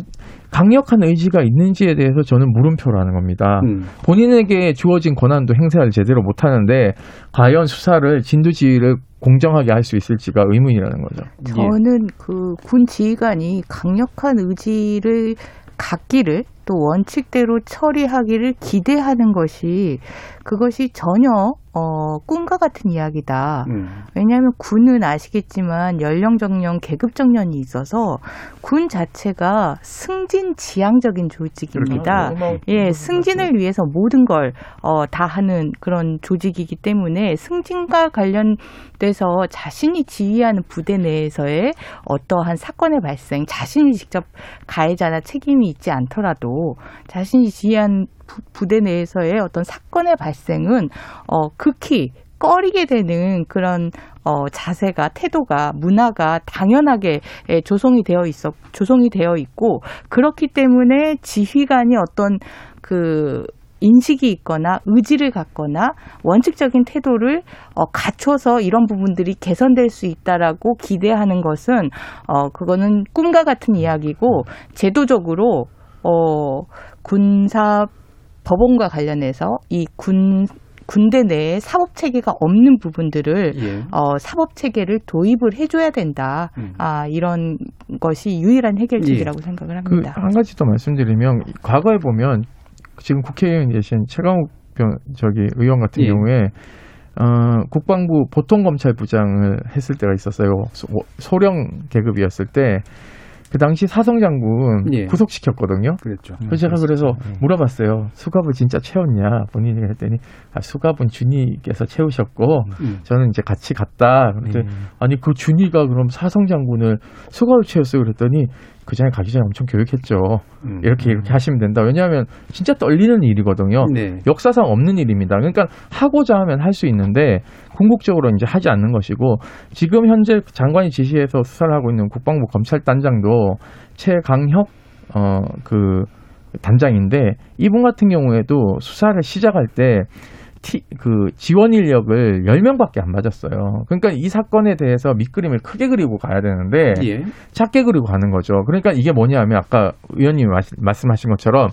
강력한 의지가 있는지에 대해서 저는 물음표라는 겁니다. 음. 본인에게 주어진 권한도 행사를 제대로 못 하는데 과연 수사를 진두지휘를 공정하게 할 수 있을지가 의문이라는 거죠. 저는 그 군 지휘관이 강력한 의지를 갖기를 또 원칙대로 처리하기를 기대하는 것이 그것이 전혀 어, 꿈과 같은 이야기다. 음. 왜냐하면 군은 아시겠지만 연령 정년, 계급 정년이 있어서 군 자체가 승진 지향적인 조직입니다. 그렇죠. 예, 승진을 위해서 모든 걸, 어, 다 하는 그런 조직이기 때문에 승진과 관련돼서 자신이 지휘하는 부대 내에서의 어떠한 사건의 발생, 자신이 직접 가해자나 책임이 있지 않더라도 자신이 지휘한 부, 부대 내에서의 어떤 사건의 발생은, 어, 극히 꺼리게 되는 그런 어, 자세가 태도가 문화가 당연하게 예, 조성이 되어 있어 조성이 되어 있고 그렇기 때문에 지휘관이 어떤 그 인식이 있거나 의지를 갖거나 원칙적인 태도를 어, 갖춰서 이런 부분들이 개선될 수 있다라고 기대하는 것은 어, 그거는 꿈과 같은 이야기고 제도적으로 어, 군사 법원과 관련해서 이군 군대 내에 사법 체계가 없는 부분들을 예. 어, 사법 체계를 도입을 해줘야 된다. 음. 아 이런 것이 유일한 해결책이라고 생각을 그 합니다. 한 가지 더 말씀드리면 과거에 보면 지금 국회의원 계신 최강욱 변, 저기 의원 같은 예. 경우에 어, 국방부 보통검찰부장을 했을 때가 있었어요. 소, 소령 계급이었을 때 그 당시 사성 장군 예. 구속시켰거든요. 그랬죠. 그래서 제가 그래서 네. 물어봤어요. 수갑을 진짜 채웠냐? 본인이 했더니 아, 수갑은 준이께서 채우셨고 음. 저는 이제 같이 갔다. 그랬더니 네. 아니 그 준이가 그럼 사성 장군을 수갑을 채웠어요. 그랬더니 그 전에 가기 전에 엄청 교육했죠. 음. 이렇게 이렇게 하시면 된다. 왜냐하면 진짜 떨리는 일이거든요. 네. 역사상 없는 일입니다. 그러니까 하고자 하면 할 수 있는데 궁극적으로 이제 하지 않는 것이고 지금 현재 장관이 지시해서 수사를 하고 있는 국방부 검찰단장도 최강혁 어그 단장인데 이분 같은 경우에도 수사를 시작할 때 티, 그 지원 인력을 10명밖에 안 맞았어요. 그러니까 이 사건에 대해서 밑그림을 크게 그리고 가야 되는데 예. 작게 그리고 가는 거죠. 그러니까 이게 뭐냐면 아까 의원님이 마시- 말씀하신 것처럼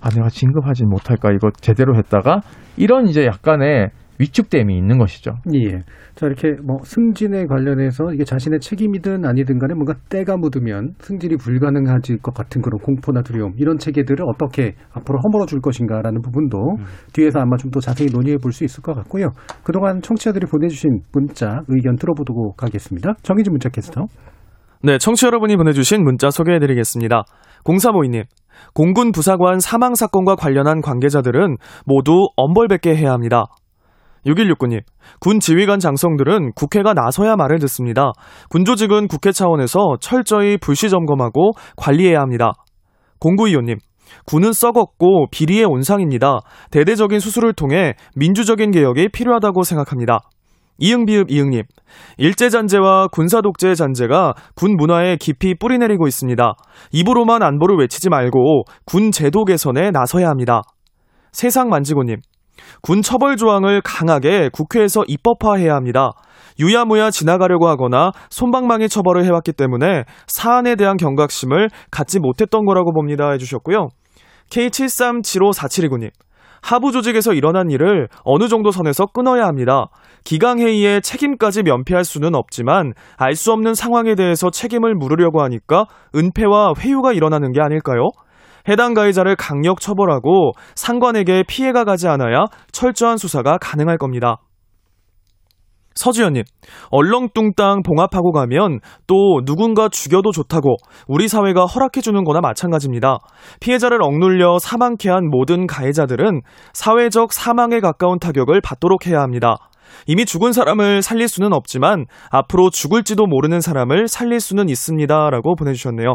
아 내가 진급하지 못할까 이거 제대로 했다가 이런 이제 약간의 위축됨이 있는 것이죠. 예. 자, 이렇게 뭐 승진에 관련해서 이게 자신의 책임이든 아니든 간에 뭔가 때가 묻으면 승진이 불가능해질 것 같은 그런 공포나 두려움, 이런 체계들을 어떻게 앞으로 허물어 줄 것인가라는 부분도 뒤에서 아마 좀 더 자세히 논의해 볼 수 있을 것 같고요. 그동안 청취자들이 보내주신 문자, 의견 들어보도록 하겠습니다. 정희진 문자 캐스터. 네, 청취 여러분이 보내주신 문자 소개해드리겠습니다. 공사모이님, 공군 부사관 사망 사건과 관련한 관계자들은 모두 엄벌받게 해야 합니다. 6169님, 군 지휘관 장성들은 국회가 나서야 말을 듣습니다. 군조직은 국회 차원에서 철저히 불시 점검하고 관리해야 합니다. 0925님, 군은 썩었고 비리의 온상입니다. 대대적인 수술을 통해 민주적인 개혁이 필요하다고 생각합니다. 이응비읍 이응님, 일제잔재와 군사독재 잔재가 군 문화에 깊이 뿌리내리고 있습니다. 입으로만 안보를 외치지 말고 군 제도 개선에 나서야 합니다. 세상 만지고님, 군 처벌 조항을 강하게 국회에서 입법화해야 합니다. 유야무야 지나가려고 하거나 손방망이 처벌을 해왔기 때문에 사안에 대한 경각심을 갖지 못했던 거라고 봅니다. 해주셨고요. K73754729님. 하부 조직에서 일어난 일을 어느 정도 선에서 끊어야 합니다. 기강회의에 책임까지 면피할 수는 없지만 알 수 없는 상황에 대해서 책임을 물으려고 하니까 은폐와 회유가 일어나는 게 아닐까요? 해당 가해자를 강력 처벌하고 상관에게 피해가 가지 않아야 철저한 수사가 가능할 겁니다. 서주연님, 얼렁뚱땅 봉합하고 가면 또 누군가 죽여도 좋다고 우리 사회가 허락해주는 거나 마찬가지입니다. 피해자를 억눌려 사망케 한 모든 가해자들은 사회적 사망에 가까운 타격을 받도록 해야 합니다. 이미 죽은 사람을 살릴 수는 없지만 앞으로 죽을지도 모르는 사람을 살릴 수는 있습니다. 라고 보내주셨네요.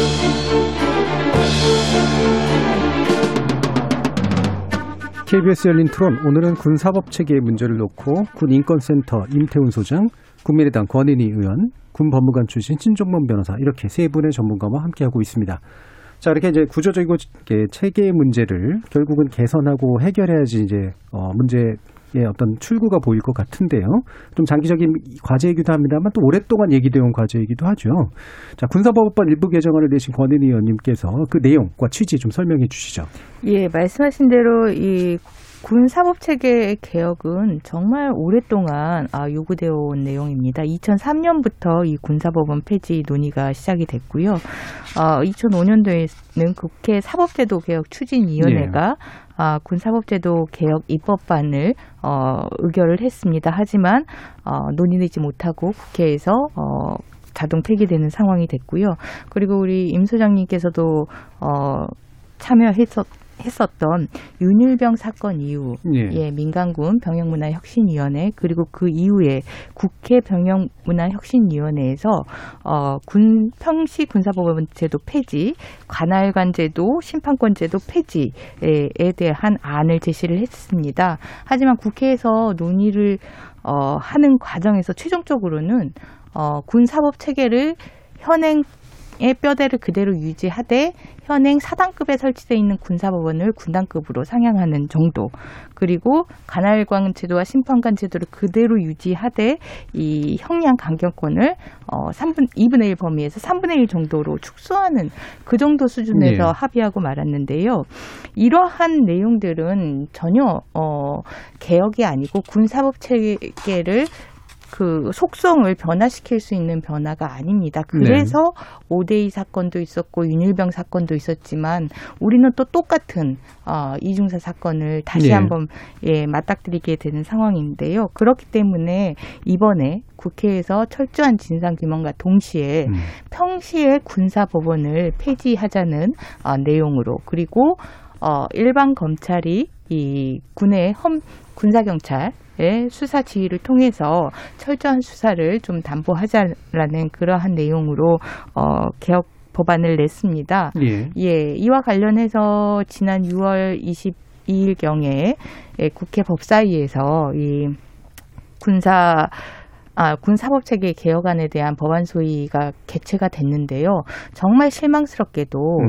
KBS 열린 토론 오늘은 군사법 체계의 문제를 놓고 군 인권센터 임태훈 소장, 국민의당 권인희 의원, 군 법무관 출신 신종범 변호사 이렇게 세 분의 전문가와 함께하고 있습니다. 자 이렇게 이제 구조적이고 체계의 문제를 결국은 개선하고 해결해야지 이제 어, 문제 의 어떤 출구가 보일 것 같은데요. 좀 장기적인 과제이기도 합니다만 또 오랫동안 얘기되어 온 과제이기도 하죠. 자 군사법원 일부 개정안을 내신 권인희 의원님께서 그 내용과 취지 좀 설명해 주시죠. 예, 말씀하신 대로 이 군 사법 체계 개혁은 정말 오랫동안 아, 요구되어 온 내용입니다. 2003년부터 이 군사법원 폐지 논의가 시작이 됐고요. 어, 2005년도에는 국회 사법제도 개혁 추진위원회가 아, 군사법제도 개혁 입법안을 어, 의결을 했습니다. 하지만 어, 논의되지 못하고 국회에서 어, 자동 폐기되는 상황이 됐고요. 그리고 우리 임 소장님께서도 어, 참여했었 했었던 윤일병 사건 이후 예. 예, 민간군 병영문화혁신위원회 그리고 그 이후에 국회 병영문화혁신위원회에서 어, 군 평시 군사법원 제도 폐지, 관할관 제도, 심판권 제도 폐지에 대한 안을 제시를 했습니다. 하지만 국회에서 논의를 어, 하는 과정에서 최종적으로는 어, 군 사법 체계를 현행 의 뼈대를 그대로 유지하되 현행 4단급에 설치되어 있는 군사법원을 군단급으로 상향하는 정도. 그리고 관할관 제도와 심판관 제도를 그대로 유지하되 이 형량 강경권을 어 3분 2분의 1 범위에서 3분의 1 정도로 축소하는 그 정도 수준에서 네. 합의하고 말았는데요. 이러한 내용들은 전혀 어 개혁이 아니고 군사법 체계를 그 속성을 변화시킬 수 있는 변화가 아닙니다. 그래서 오데이 사건도 있었고 윤일병 사건도 있었지만 우리는 또 똑같은 어, 이중사 사건을 다시 네. 한번 예, 맞닥뜨리게 되는 상황인데요. 그렇기 때문에 이번에 국회에서 철저한 진상 규명과 동시에 평시에 군사 법원을 폐지하자는 어, 내용으로 그리고 어, 일반 검찰이 이 군의 험 군사 경찰 의 수사 지휘를 통해서 철저한 수사를 좀 담보하자라는 그러한 내용으로 어, 개혁 법안을 냈습니다. 예. 예, 이와 관련해서 지난 6월 22일 경에 예, 국회 법사위에서 이 군사 아, 군사법체계 개혁안에 대한 법안 소위가 개최가 됐는데요. 정말 실망스럽게도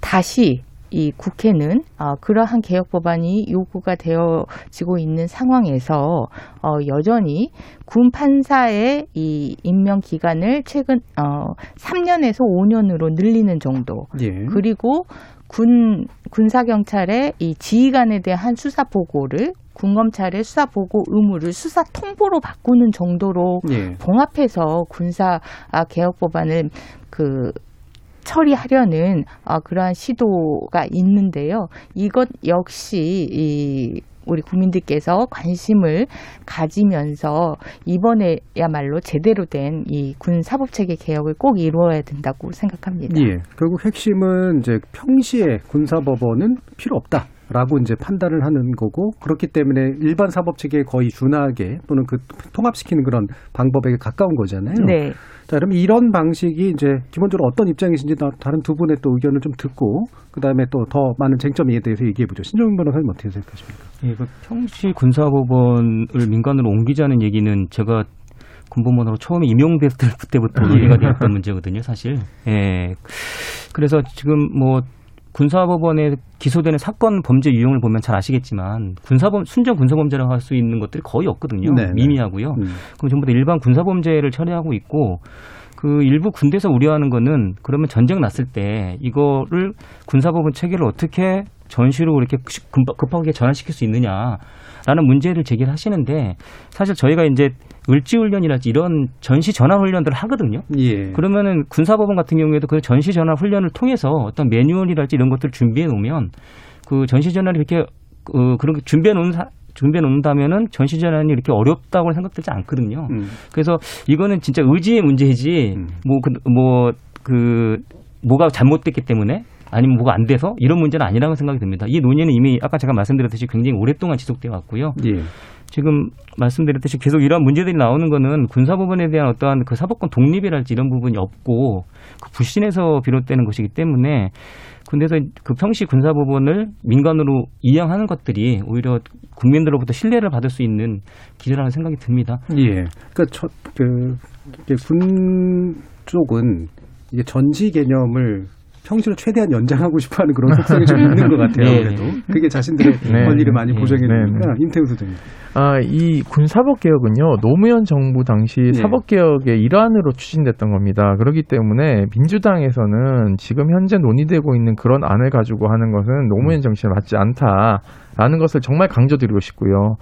다시 이 국회는 어, 그러한 개혁 법안이 요구가 되어지고 있는 상황에서 어, 여전히 군 판사의 이 임명 기간을 최근 어, 3년에서 5년으로 늘리는 정도. 예. 그리고 군 군사 경찰의 이 지휘관에 대한 수사 보고를 군검찰의 수사 보고 의무를 수사 통보로 바꾸는 정도로 예. 봉합해서 군사 아, 개혁 법안을 그 처리하려는 아, 그러한 시도가 있는데요. 이것 역시 이 우리 국민들께서 관심을 가지면서 이번에야말로 제대로 된 이 군 사법 체계 개혁을 꼭 이루어야 된다고 생각합니다. 예. 결국 핵심은 이제 평시에 군사법원은 필요 없다. 라고 이제 판단을 하는 거고 그렇기 때문에 일반 사법 체계에 거의 준하게 또는 그 통합시키는 그런 방법에 가까운 거잖아요. 네. 자, 그럼 이런 방식이 이제 기본적으로 어떤 입장이신지 다- 다른 두 분의 또 의견을 좀 듣고 그다음에 또 더 많은 쟁점에 대해서 얘기해 보죠. 신종민 변호사님 어떻게 생각하십니까? 예, 그 평시 군사법원을 민간으로 옮기자는 얘기는 제가 군법원으로 처음에 임용됐을 그때부터 예. 얘기가 되었던 문제거든요, 사실. 예. 그래서 지금 뭐 군사법원에 기소되는 사건 범죄 유형을 보면 잘 아시겠지만 군사범 순전 군사범죄라고 할 수 있는 것들이 거의 없거든요. 네, 네. 미미하고요. 그럼 전부 다 일반 군사범죄를 처리하고 있고 그 일부 군대에서 우려하는 거는 그러면 전쟁 났을 때 이거를 군사법원 체계를 어떻게 전시로 이렇게 급- 급하게 전환시킬 수 있느냐 라는 문제를 제기를 하시는데 사실 저희가 이제 을지훈련이랄지 이런 전시 전환 훈련들을 하거든요. 예. 그러면은 군사법원 같은 경우에도 그 전시 전환 훈련을 통해서 어떤 매뉴얼이랄지 이런 것들을 준비해 놓으면 그 전시 전환이 이렇게 그 그런 게 준비해 놓은 사- 준비해 놓는다면은 전시 전환이 이렇게 어렵다고 생각되지 않거든요. 음. 그래서 이거는 진짜 의지의 문제이지 뭐그 뭐 그 뭐가 잘못됐기 때문에 아니면 뭐가 안 돼서 이런 문제는 아니라고 생각이 듭니다. 이 논의는 이미 아까 제가 말씀드렸듯이 굉장히 오랫동안 지속되어 왔고요. 예. 지금 말씀드렸듯이 계속 이러한 문제들이 나오는 거는 군사법원에 대한 어떠한 그 사법권 독립이랄지 이런 부분이 없고 그 불신에서 비롯되는 것이기 때문에 군대에서 그 평시 군사법원을 민간으로 이양하는 것들이 오히려 국민들로부터 신뢰를 받을 수 있는 기제라는 생각이 듭니다. 예. 그러니까 첫, 그, 군 쪽은 이게 전시 개념을 평시로 최대한 연장하고 싶어 하는 그런 속성이 좀 있는 것 같아요. 네. 그래도. 그게 자신들의 네. 권리를 많이 네. 보장해 네. 주니까 임태우 소장님. 아, 이 군사법 개혁은요, 노무현 정부 당시 네. 사법 개혁의 일환으로 추진됐던 겁니다. 그렇기 때문에 민주당에서는 지금 현재 논의되고 있는 그런 안을 가지고 하는 것은 노무현 정신에 맞지 않다 라는 것을 정말 강조드리고 싶고요.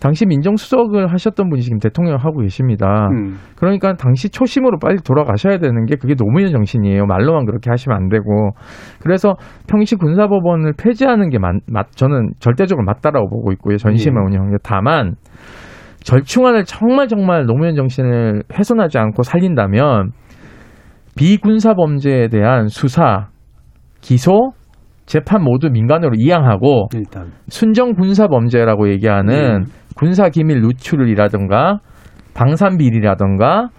당시 민정수석을 하셨던 분이 지금 대통령을 하고 계십니다. 음. 그러니까 당시 초심으로 빨리 돌아가셔야 되는 게 그게 노무현 정신이에요. 말로만 그렇게 하시면 안 되고. 그래서 평시 군사법원을 폐지하는 게 맞, 맞- 저는 절대적으로 맞다라고 보고 있고요. 전시만 예. 게. 다만 절충안을 정말 정말 노무현 정신을 훼손하지 않고 살린다면 비군사 범죄에 대한 수사, 기소, 재판 모두 민간으로 이양하고 일단 순정 군사 범죄라고 얘기하는 군사 기밀 누출이라든가 방산 비리라든가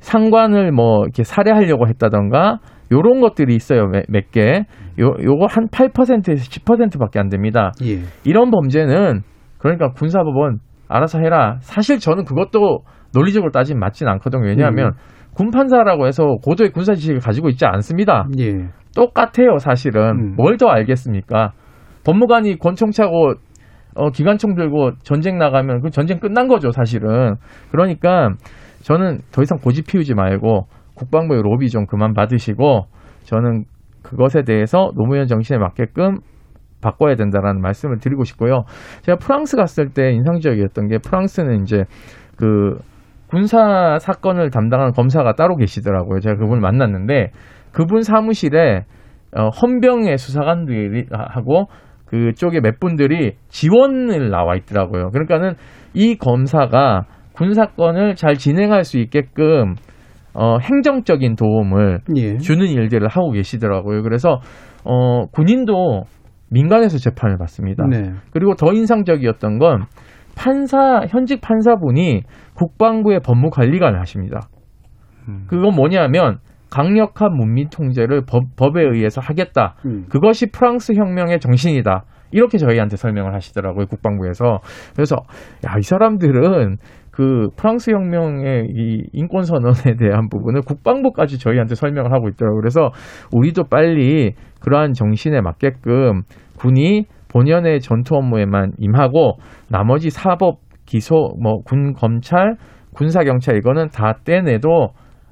상관을 뭐 이렇게 살해하려고 했다던가 요런 것들이 있어요 몇, 몇 개. 요 요거 한 8%에서 10%밖에 안 됩니다. 예. 이런 범죄는 그러니까 군사법원 알아서 해라. 사실 저는 그것도 논리적으로 따지면 맞진 않거든요. 왜냐하면 음. 군판사라고 해서 고도의 군사 지식을 가지고 있지 않습니다. 예. 똑같아요, 사실은. 음. 뭘더 알겠습니까? 법무관이 권총 차고 어, 기관총 들고 전쟁 나가면 그 전쟁 끝난 거죠, 사실은. 그러니까 저는 더 이상 고집 피우지 말고 국방부의 로비 좀 그만 받으시고 저는 그것에 대해서 노무현 정신에 맞게끔 바꿔야 된다라는 말씀을 드리고 싶고요. 제가 프랑스 갔을 때 인상적이었던 게 프랑스는 이제 그 군사 사건을 담당하는 검사가 따로 계시더라고요. 제가 그분을 만났는데 그분 사무실에 어, 헌병의 수사관들이 하고 그쪽에 몇 분들이 지원을 나와 있더라고요. 그러니까는 이 검사가 군 사건을 잘 진행할 수 있게끔 어, 행정적인 도움을 예. 주는 일들을 하고 계시더라고요. 그래서 어, 군인도 민간에서 재판을 받습니다. 네. 그리고 더 인상적이었던 건 판사 현직 판사분이 국방부의 법무관리관을 하십니다. 음. 그건 뭐냐면 강력한 문민 통제를 법, 법에 의해서 하겠다. 음. 그것이 프랑스 혁명의 정신이다. 이렇게 저희한테 설명을 하시더라고요, 국방부에서. 그래서, 야, 이 사람들은 그 프랑스 혁명의 이 인권 선언에 대한 부분을 국방부까지 저희한테 설명을 하고 있더라고요. 그래서 우리도 빨리 그러한 정신에 맞게끔 군이 본연의 전투 업무에만 임하고 나머지 사법, 기소, 뭐 군 검찰, 군사 경찰 이거는 다 떼내도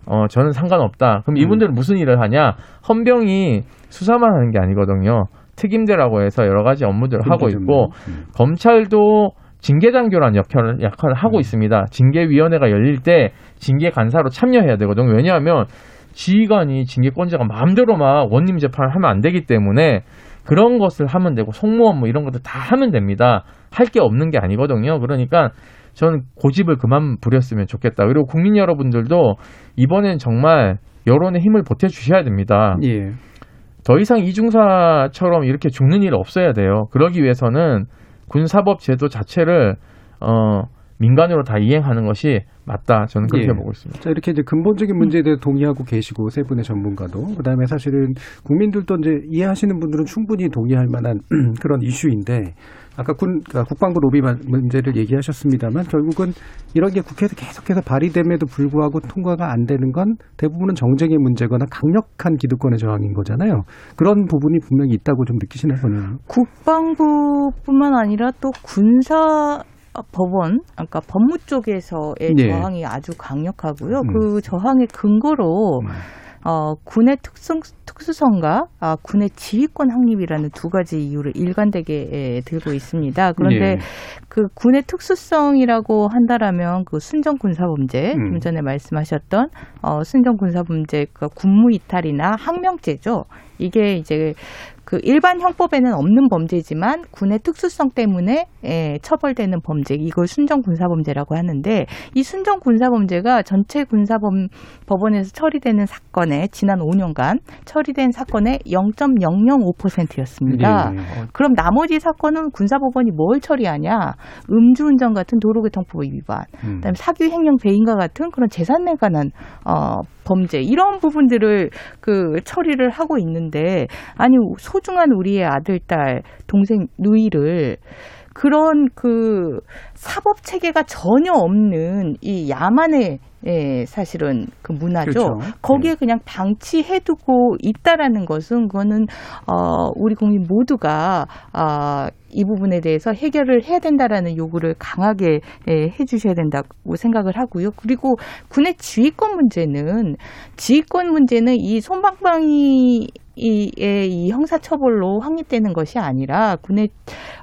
어 저는 상관없다. 그럼 이분들은 무슨 일을 하냐? 헌병이 수사만 하는 게 아니거든요. 특임대라고 해서 여러 가지 업무들을 하고 있고 검찰도 징계장교란 역할을, 역할을 하고 있습니다. 징계위원회가 열릴 때 징계 간사로 참여해야 되거든요. 왜냐하면 지휘관이 징계권자가 마음대로 막 원님 재판을 하면 안 되기 때문에 그런 것을 하면 되고 송무원 뭐 이런 것들 다 하면 됩니다. 할 게 없는 게 아니거든요. 그러니까 저는 고집을 그만 부렸으면 좋겠다. 그리고 국민 여러분들도 이번엔 정말 여론의 힘을 보태 주셔야 됩니다. 예. 더 이상 이중사처럼 이렇게 죽는 일 없어야 돼요. 그러기 위해서는 군사법 제도 자체를 어, 민간으로 다 이행하는 것이 맞다. 저는 그렇게 예. 보고 있습니다. 자, 이렇게 이제 근본적인 문제에 대해 동의하고 계시고 세 분의 전문가도 그다음에 사실은 국민들도 이제 이해하시는 분들은 충분히 동의할 만한 그런 이슈인데 아까 군 그러니까 국방부 로비 만- 문제를 얘기하셨습니다만 결국은 이런 게 국회에서 계속해서 발의됨에도 불구하고 통과가 안 되는 건 대부분은 정쟁의 문제거나 강력한 기득권의 저항인 거잖아요. 그런 부분이 분명히 있다고 좀 느끼시는 거네요. 국방부뿐만 아니라 또 군사 법원, 아까 법무 쪽에서의 예. 저항이 아주 강력하고요. 음. 그 저항의 근거로 어, 군의 특성, 특수성과 아, 군의 지휘권 확립이라는 두 가지 이유를 일관되게 에, 들고 있습니다. 그런데 예. 그 군의 특수성이라고 한다라면 그 순정 군사 범죄, 음. 좀 전에 말씀하셨던 어, 순정 군사 범죄, 그 군무 이탈이나 항명죄죠. 이게 이제 그 일반 형법에는 없는 범죄지만 군의 특수성 때문에 에, 처벌되는 범죄 이걸 순정 군사 범죄라고 하는데 이 순정 군사 범죄가 전체 군사범 법원에서 처리되는 사건에 지난 5년간 처리된 사건의 0.005%였습니다. 예. 그럼 나머지 사건은 군사법원이 뭘 처리하냐? 음주운전 같은 도로교통법 위반, 음. 그다음에 사기 횡령 배임과 같은 그런 재산에 관한 어 범죄 이런 부분들을 그 처리를 하고 있는데 아니 소중한 우리의 아들, 딸, 동생, 누이를 그런 그 사법 체계가 전혀 없는 이 야만의 예, 사실은 그 문화죠. 그렇죠. 거기에 그냥 방치해두고 있다라는 것은 그거는 어 우리 국민 모두가 아이 부분에 대해서 해결을 해야 된다라는 요구를 강하게 예, 해주셔야 된다고 생각을 하고요. 그리고 군의 지휘권 문제는 지휘권 문제는 이 손방망이 이의 이 형사처벌로 확립되는 것이 아니라 군의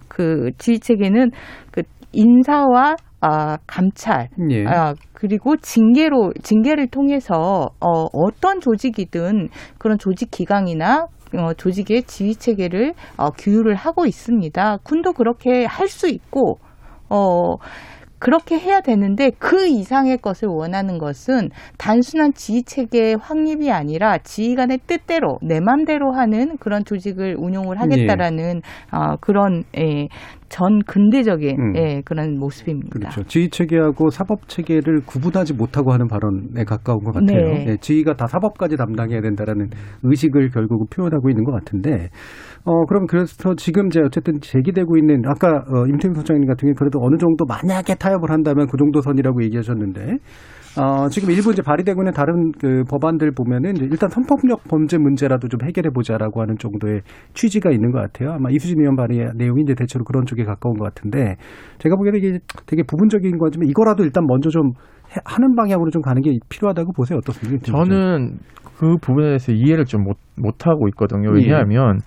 그 지휘 체계는 그 인사와 아, 감찰, 예. 아, 그리고 징계로, 징계를 통해서, 어, 어떤 조직이든 그런 조직 기강이나 어, 조직의 지휘 체계를 어, 규율을 하고 있습니다. 군도 그렇게 할 수 있고, 어, 그렇게 해야 되는데 그 이상의 것을 원하는 것은 단순한 지휘 체계 확립이 아니라 지휘관의 뜻대로 내 맘대로 하는 그런 조직을 운용을 하겠다라는 어, 그런 예, 전 근대적인 음. 예, 그런 모습입니다. 그렇죠. 지휘 체계하고 사법 체계를 구분하지 못하고 하는 발언에 가까운 것 같아요. 네. 예, 지휘가 다 사법까지 담당해야 된다라는 의식을 결국 은 표현하고 있는 것 같은데, 어 그럼 그래서 지금 이제 어쨌든 제기되고 있는 아까 어, 임태웅 소장님 같은 경우 그래도 어느 정도 만약에 타협을 한다면 그 정도 선이라고 얘기하셨는데. 어, 지금 일부 이제 발의되고 있는 다른 그 법안들 보면은 일단 성폭력 범죄 문제라도 좀 해결해 보자라고 하는 정도의 취지가 있는 것 같아요. 아마 이수진 의원 발의 내용이 이제 대체로 그런 쪽에 가까운 것 같은데 제가 보기에는 이게 되게 부분적인 거지만 이거라도 일단 먼저 좀 해- 하는 방향으로 좀 가는 게 필요하다고 보세요. 어떻습니까? 저는 그 부분에 대해서 이해를 좀 못, 못하고 있거든요. 예. 왜냐하면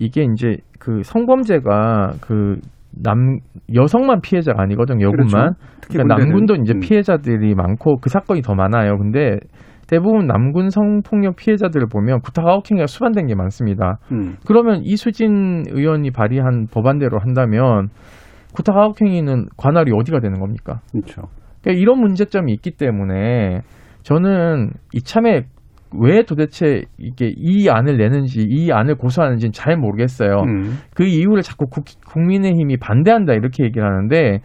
이게 이제 그 성범죄가 그 남, 여성만 피해자가 아니거든요. 여군만. 그렇죠. 그러니까 군대는. 남군도 이제 음. 피해자들이 많고 그 사건이 더 많아요. 근데 대부분 남군 성폭력 피해자들을 보면 구타 하우킹이 수반된 게 많습니다. 음. 그러면 이수진 의원이 발의한 법안대로 한다면 구타 하우킹이는 관할이 어디가 되는 겁니까? 그렇죠. 그러니까 이런 문제점이 있기 때문에 저는 이참에 왜 도대체 이게 이 안을 내는지 이 안을 고소하는지는 잘 모르겠어요. 음. 그 이유를 자꾸 국, 국민의힘이 반대한다 이렇게 얘기를 하는데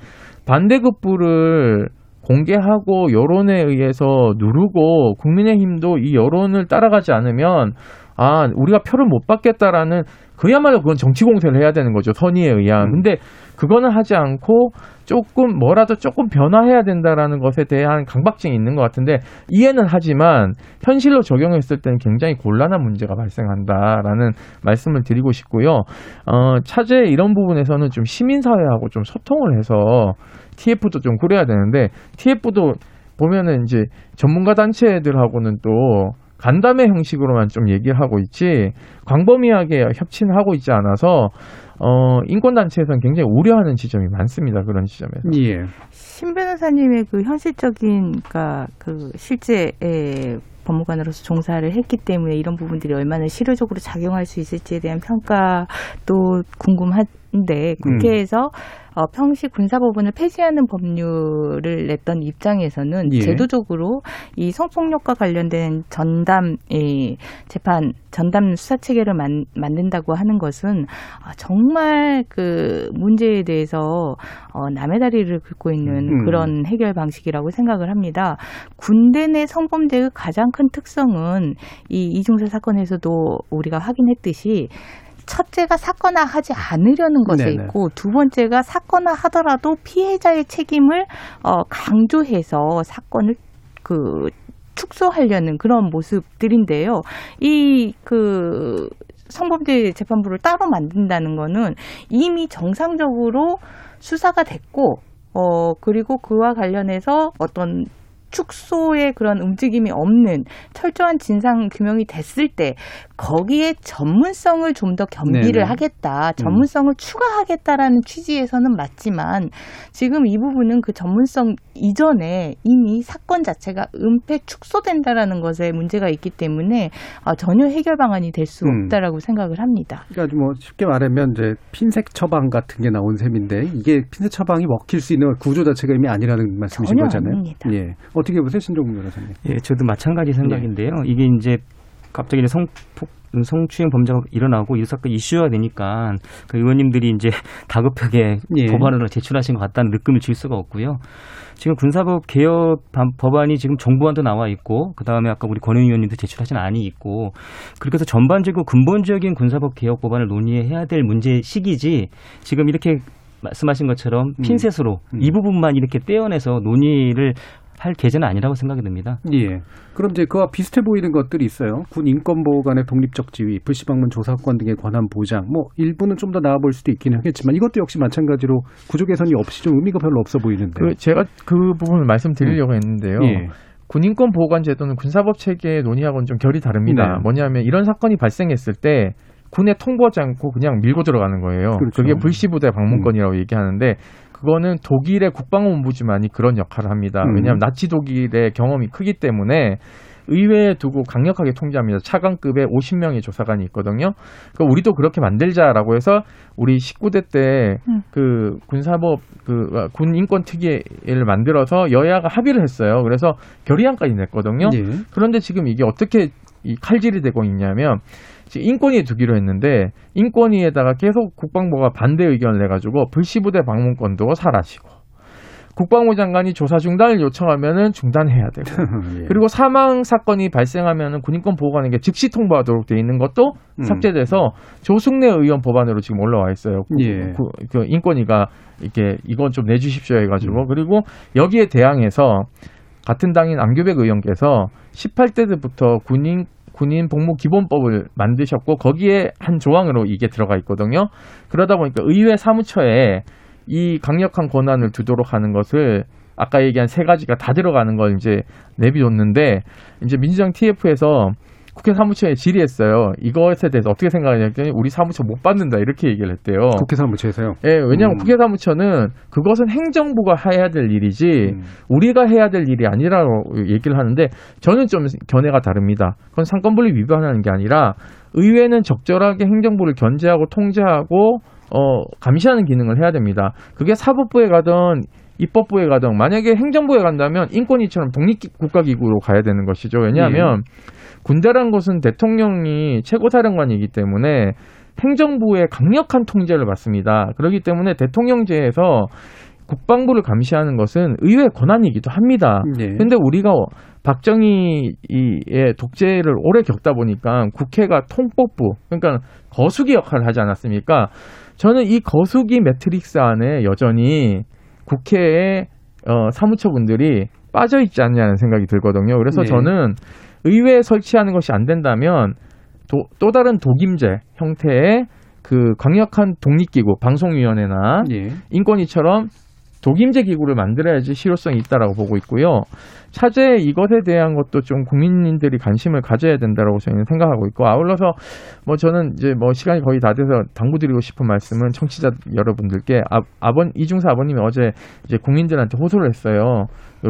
반대급부를 공개하고 여론에 의해서 누르고 국민의힘도 이 여론을 따라가지 않으면 아 우리가 표를 못 받겠다라는 그야말로 그건 정치 공세를 해야 되는 거죠 선의에 의한. 근데 그거는 하지 않고 조금 뭐라도 조금 변화해야 된다라는 것에 대한 강박증이 있는 것 같은데 이해는 하지만 현실로 적용했을 때는 굉장히 곤란한 문제가 발생한다라는 말씀을 드리고 싶고요. 어, 차제 이런 부분에서는 좀 시민사회하고 좀 소통을 해서 TF도 좀 그래야 되는데 TF도 보면은 이제 전문가 단체들하고는 또 간담회 형식으로만 좀 얘기를 하고 있지 광범위하게 협치는 하고 있지 않아서 어 인권단체에서는 굉장히 우려하는 지점이 많습니다 그런 지점에서 예. 신 변호사님의 그 현실적인 그러니까 그 실제 에 법무관으로서 종사를 했기 때문에 이런 부분들이 얼마나 실효적으로 작용할 수 있을지에 대한 평가도 궁금 한데 국회에서 어, 평시 군사법원을 폐지하는 법률을 냈던 입장에서는 예. 제도적으로 이 성폭력과 관련된 전담 이 재판 전담 수사 체계를 만, 만든다고 하는 것은 아, 정말 그 문제에 대해서 어, 남의 다리를 긁고 있는 음. 그런 해결 방식이라고 생각을 합니다. 군대 내 성범죄의 가장 큰 특성은 이 이중사 사건에서도 우리가 확인했듯이 첫째가 사건화 하지 않으려는 것에 네네. 있고 두 번째가 사건화 하더라도 피해자의 책임을 어, 강조해서 사건을 그 축소하려는 그런 모습들인데요. 이그 성범죄 재판부를 따로 만든다는 거는 이미 정상적으로 수사가 됐고 어 그리고 그와 관련해서 어떤 축소의 그런 움직임이 없는 철저한 진상 규명이 됐을 때 거기에 전문성을 좀 더 겸비를 네네. 하겠다, 전문성을 추가하겠다라는 취지에서는 맞지만 지금 이 부분은 그 전문성 이전에 이미 사건 자체가 은폐 축소된다라는 것에 문제가 있기 때문에 아, 전혀 해결 방안이 될수 음. 없다라고 생각을 합니다. 그러니까 뭐 쉽게 말하면 이제 핀셋 처방 같은 게 나온 셈인데 이게 핀셋 처방이 먹힐 수 있는 구조 자체가 이미 아니라는 말씀이신 전혀 거잖아요. 아닙니다. 예. 어떻게 보세요, 신종국 변호사님? 예, 저도 마찬가지 생각인데요. 이게 이제 갑자기 이제 성폭 성추행 범죄가 일어나고 이 사건 이슈가 되니까 그 의원님들이 이제 다급하게 예. 법안으로 제출하신 것 같다는 느낌을 줄 수가 없고요. 지금 군사법 개혁 반- 법안이 지금 정부안도 나와 있고 그 다음에 아까 우리 권은 의원님도 제출하신 안이 있고 그렇게 해서 전반적이고 근본적인 군사법 개혁 법안을 논의해야 될 문제 시기지 지금 이렇게 말씀하신 것처럼 핀셋으로 이 부분만 이렇게 떼어내서 논의를 할 계제는 아니라고 생각이 듭니다. 예. 그럼 이제 그와 비슷해 보이는 것들이 있어요. 군 인권보호관의 독립적 지위, 불시방문 조사권 등의 권한 보장. 뭐 일부는 좀 더 나아 볼 수도 있긴 하겠지만 이것도 역시 마찬가지로 구조 개선이 없이 좀 의미가 별로 없어 보이는데. 그 제가 그 부분을 말씀드리려고 했는데요. 예. 군인권 보호관 제도는 군사법 체계 논의하고는 좀 결이 다릅니다. 네. 뭐냐면 이런 사건이 발생했을 때 군에 통보하지 않고 그냥 밀고 들어가는 거예요. 그렇죠. 그게 불시부대 방문권이라고 얘기하는데 그거는 독일의 국방원부지만이 그런 역할을 합니다. 음. 왜냐하면 나치 독일의 경험이 크기 때문에 의회에 두고 강력하게 통제합니다. 차관급의 50명의 조사관이 있거든요. 그러니까 우리도 그렇게 만들자라고 해서 우리 19대 때 음. 그 군사법 그 군 인권 특위를 만들어서 여야가 합의를 했어요. 그래서 결의안까지 냈거든요. 예. 그런데 지금 이게 어떻게 이 칼질이 되고 있냐면 인권위에 두기로 했는데 인권위에다가 계속 국방부가 반대 의견을 내가지고 불시부대 방문권도 사라지고 국방부 장관이 조사 중단을 요청하면은 중단해야 되고 예. 그리고 사망 사건이 발생하면은 군인권 보호관에게 즉시 통보하도록 돼 있는 것도 음. 삭제돼서 조승래 의원 법안으로 지금 올라와 있어요. 그, 예. 그, 그 인권위가 이렇게 이건 좀 내주십시오 해가지고 그리고 여기에 대항해서 같은 당인 안규백 의원께서 18대 때부터 군인 군인 복무 기본법을 만드셨고 거기에 한 조항으로 이게 들어가 있거든요. 그러다 보니까 의회 사무처에 이 강력한 권한을 두도록 하는 것을 아까 얘기한 세 가지가 다 들어가는 걸 이제 내비뒀는데 이제 민주당 TF에서 국회 사무처에 질의했어요. 이것에 대해서 어떻게 생각하냐 했더니 우리 사무처 못 받는다 이렇게 얘기를 했대요. 국회 사무처에서요. 예, 왜냐하면 음. 국회 사무처는 그것은 행정부가 해야 될 일이지 음. 우리가 해야 될 일이 아니라고 얘기를 하는데 저는 좀 견해가 다릅니다. 그건 상권분리 위반하는 게 아니라 의회는 적절하게 행정부를 견제하고 통제하고 어, 감시하는 기능을 해야 됩니다. 그게 사법부에 가든 입법부에 가든 만약에 행정부에 간다면 인권위처럼 독립국가기구로 가야 되는 것이죠. 왜냐하면 군대란 것은 대통령이 최고사령관이기 때문에 행정부의 강력한 통제를 받습니다. 그렇기 때문에 대통령제에서 국방부를 감시하는 것은 의회 권한이기도 합니다. 예. 근데 우리가 박정희의 독재를 오래 겪다 보니까 국회가 통법부, 그러니까 거수기 역할을 하지 않았습니까? 저는 이 거수기 매트릭스 안에 여전히 국회의 어, 사무처분들이 빠져 있지 않냐는 생각이 들거든요. 그래서 네. 저는 의회에 설치하는 것이 안 된다면 도- 또 다른 독임제 형태의 그 강력한 독립기구, 방송위원회나 예. 인권위처럼 독임제 기구를 만들어야지 실효성이 있다라고 보고 있고요. 차제 이것에 대한 것도 좀 국민들이 관심을 가져야 된다라고 저희는 생각하고 있고 아울러서 뭐 저는 이제 뭐 시간이 거의 다 돼서 당부드리고 싶은 말씀은 청취자 여러분들께 아, 아버 이중사 아버님이 어제 이제 국민들한테 호소를 했어요.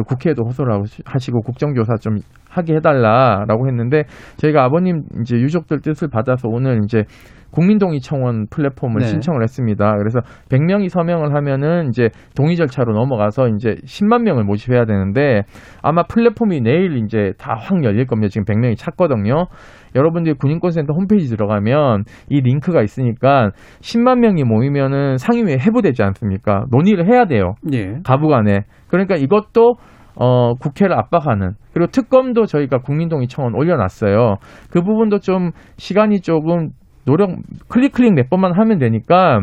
국회에도 호소를 하시고 국정조사 좀 하게 해달라라고 했는데 저희가 아버님 이제 유족들 뜻을 받아서 오늘 이제 국민동의 청원 플랫폼을 네. 신청을 했습니다. 그래서 100명이 서명을 하면은 이제 동의 절차로 넘어가서 이제 10만 명을 모집해야 되는데 아마 플랫폼이 내일 이제 다 확 열릴 겁니다. 지금 100명이 찼거든요. 여러분들이 군인권센터 홈페이지 들어가면 이 링크가 있으니까 10만 명이 모이면은 상임위에 해부되지 않습니까? 논의를 해야 돼요. 예. 가부간에. 그러니까 이것도 어, 국회를 압박하는 그리고 특검도 저희가 국민동의 청원 올려놨어요. 그 부분도 좀 시간이 조금 노력 클릭 클릭 몇 번만 하면 되니까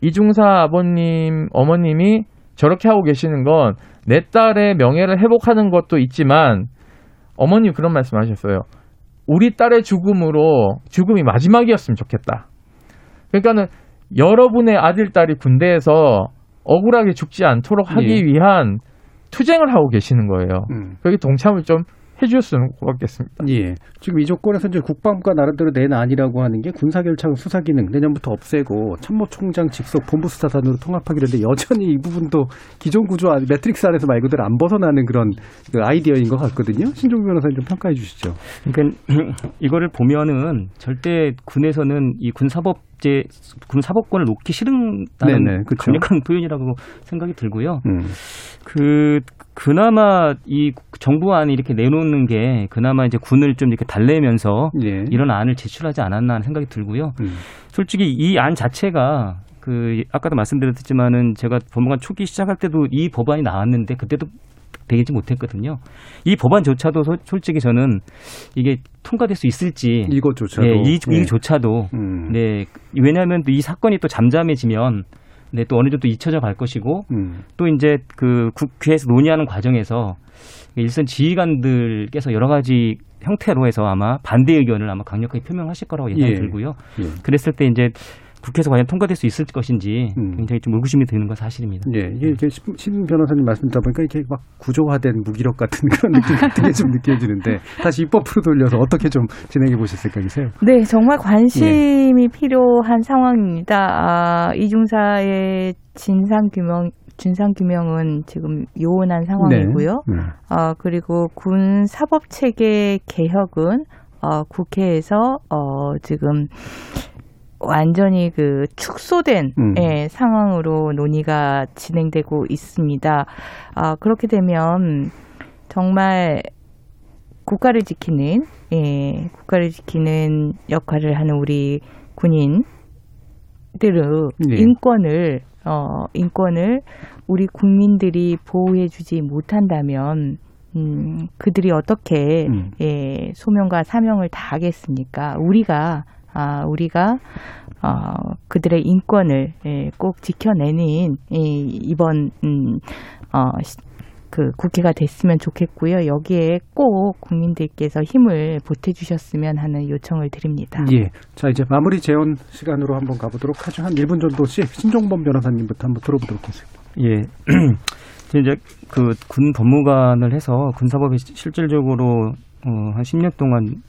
이중사 아버님 어머님이 저렇게 하고 계시는 건 내 딸의 명예를 회복하는 것도 있지만 어머님 그런 말씀하셨어요. 우리 딸의 죽음으로 죽음이 마지막이었으면 좋겠다. 그러니까는 여러분의 아들 딸이 군대에서 억울하게 죽지 않도록 하기 예. 위한 투쟁을 하고 계시는 거예요. 음. 거기 동참을 좀 해주셨으면 고맙겠습니다. 예. 지금 이 조건에서 이제 국방부가 나름대로 낸 안이라고 하는 게 군사결착 수사 기능 내년부터 없애고 참모총장 직속 본부수사단으로 통합하기로 했는데 여전히 이 부분도 기존 구조 안- 매트릭스 안에서 말 그대로 안 벗어나는 그런 그 아이디어인 것 같거든요. 신종 변호사님 좀 평가해 주시죠. 그러니까 이거를 보면은 절대 군에서는 이 군사법제 군 사법권을 놓기 싫은다는 네네, 그쵸. 강력한 표현이라고 생각이 들고요. 음. 그 그나마 이 정부안이 이렇게 내놓는 게 그나마 이제 군을 좀 이렇게 달래면서 예. 이런 안을 제출하지 않았나 하는 생각이 들고요. 음. 솔직히 이 안 자체가 그 아까도 말씀드렸지만은 제가 법무관 초기 시작할 때도 이 법안이 나왔는데 그때도 되지 못했거든요. 이 법안조차도 소- 솔직히 저는 이게 통과될 수 있을지 이것조차도. 네, 이, 예. 이조차도 음. 네 왜냐하면 이 사건이 또 잠잠해지면 네, 또 어느 정도 잊혀져 갈 것이고 음. 또 이제 그 국회에서 논의하는 과정에서 일선 지휘관들께서 여러 가지 형태로 해서 아마 반대 의견을 아마 강력하게 표명하실 거라고 예상이 예. 들고요. 예. 그랬을 때 이제 국회에서 과연 통과될 수 있을 것인지 음. 굉장히 좀 의구심이 드는 건 사실입니다. 예, 이게 이렇게 신- 신 변호사님 말씀 듣다 보니까 이렇게 막 구조화된 무기력 같은 그런 느낌 같은 게 좀 느껴지는데 다시 입법으로 돌려서 어떻게 좀 진행해 보실 생각이세요? 네, 정말 관심이 필요한 상황입니다. 아, 이중사의 진상 규명 진상 규명은 지금 요원한 상황이고요. 네. 아, 그리고 군 사법 체계 개혁은 어, 국회에서 어, 지금 완전히 그 축소된 음. 예, 상황으로 논의가 진행되고 있습니다. 아, 그렇게 되면 정말 국가를 지키는 예, 국가를 지키는 역할을 하는 우리 군인들의 네. 인권을 어, 인권을 우리 국민들이 보호해주지 못한다면 음, 그들이 어떻게 음. 예, 소명과 사명을 다하겠습니까? 우리가 아, 우리가 어, 그들의 인권을 예, 꼭 지켜내는 이, 이번 음, 어, 시- 그 국회가 됐으면 좋겠고요. 여기에 꼭 국민들께서 힘을 보태주셨으면 하는 요청을 드립니다. 예. 자, 이제 마무리 재원 시간으로 한번 가보도록 하죠. 한 1분 정도씩 신종범 변호사님부터 한번 들어보도록 하겠습니다. 예. 이제 그 군 법무관을 해서 군사법에 시- 실질적으로 어, 한 10년 동안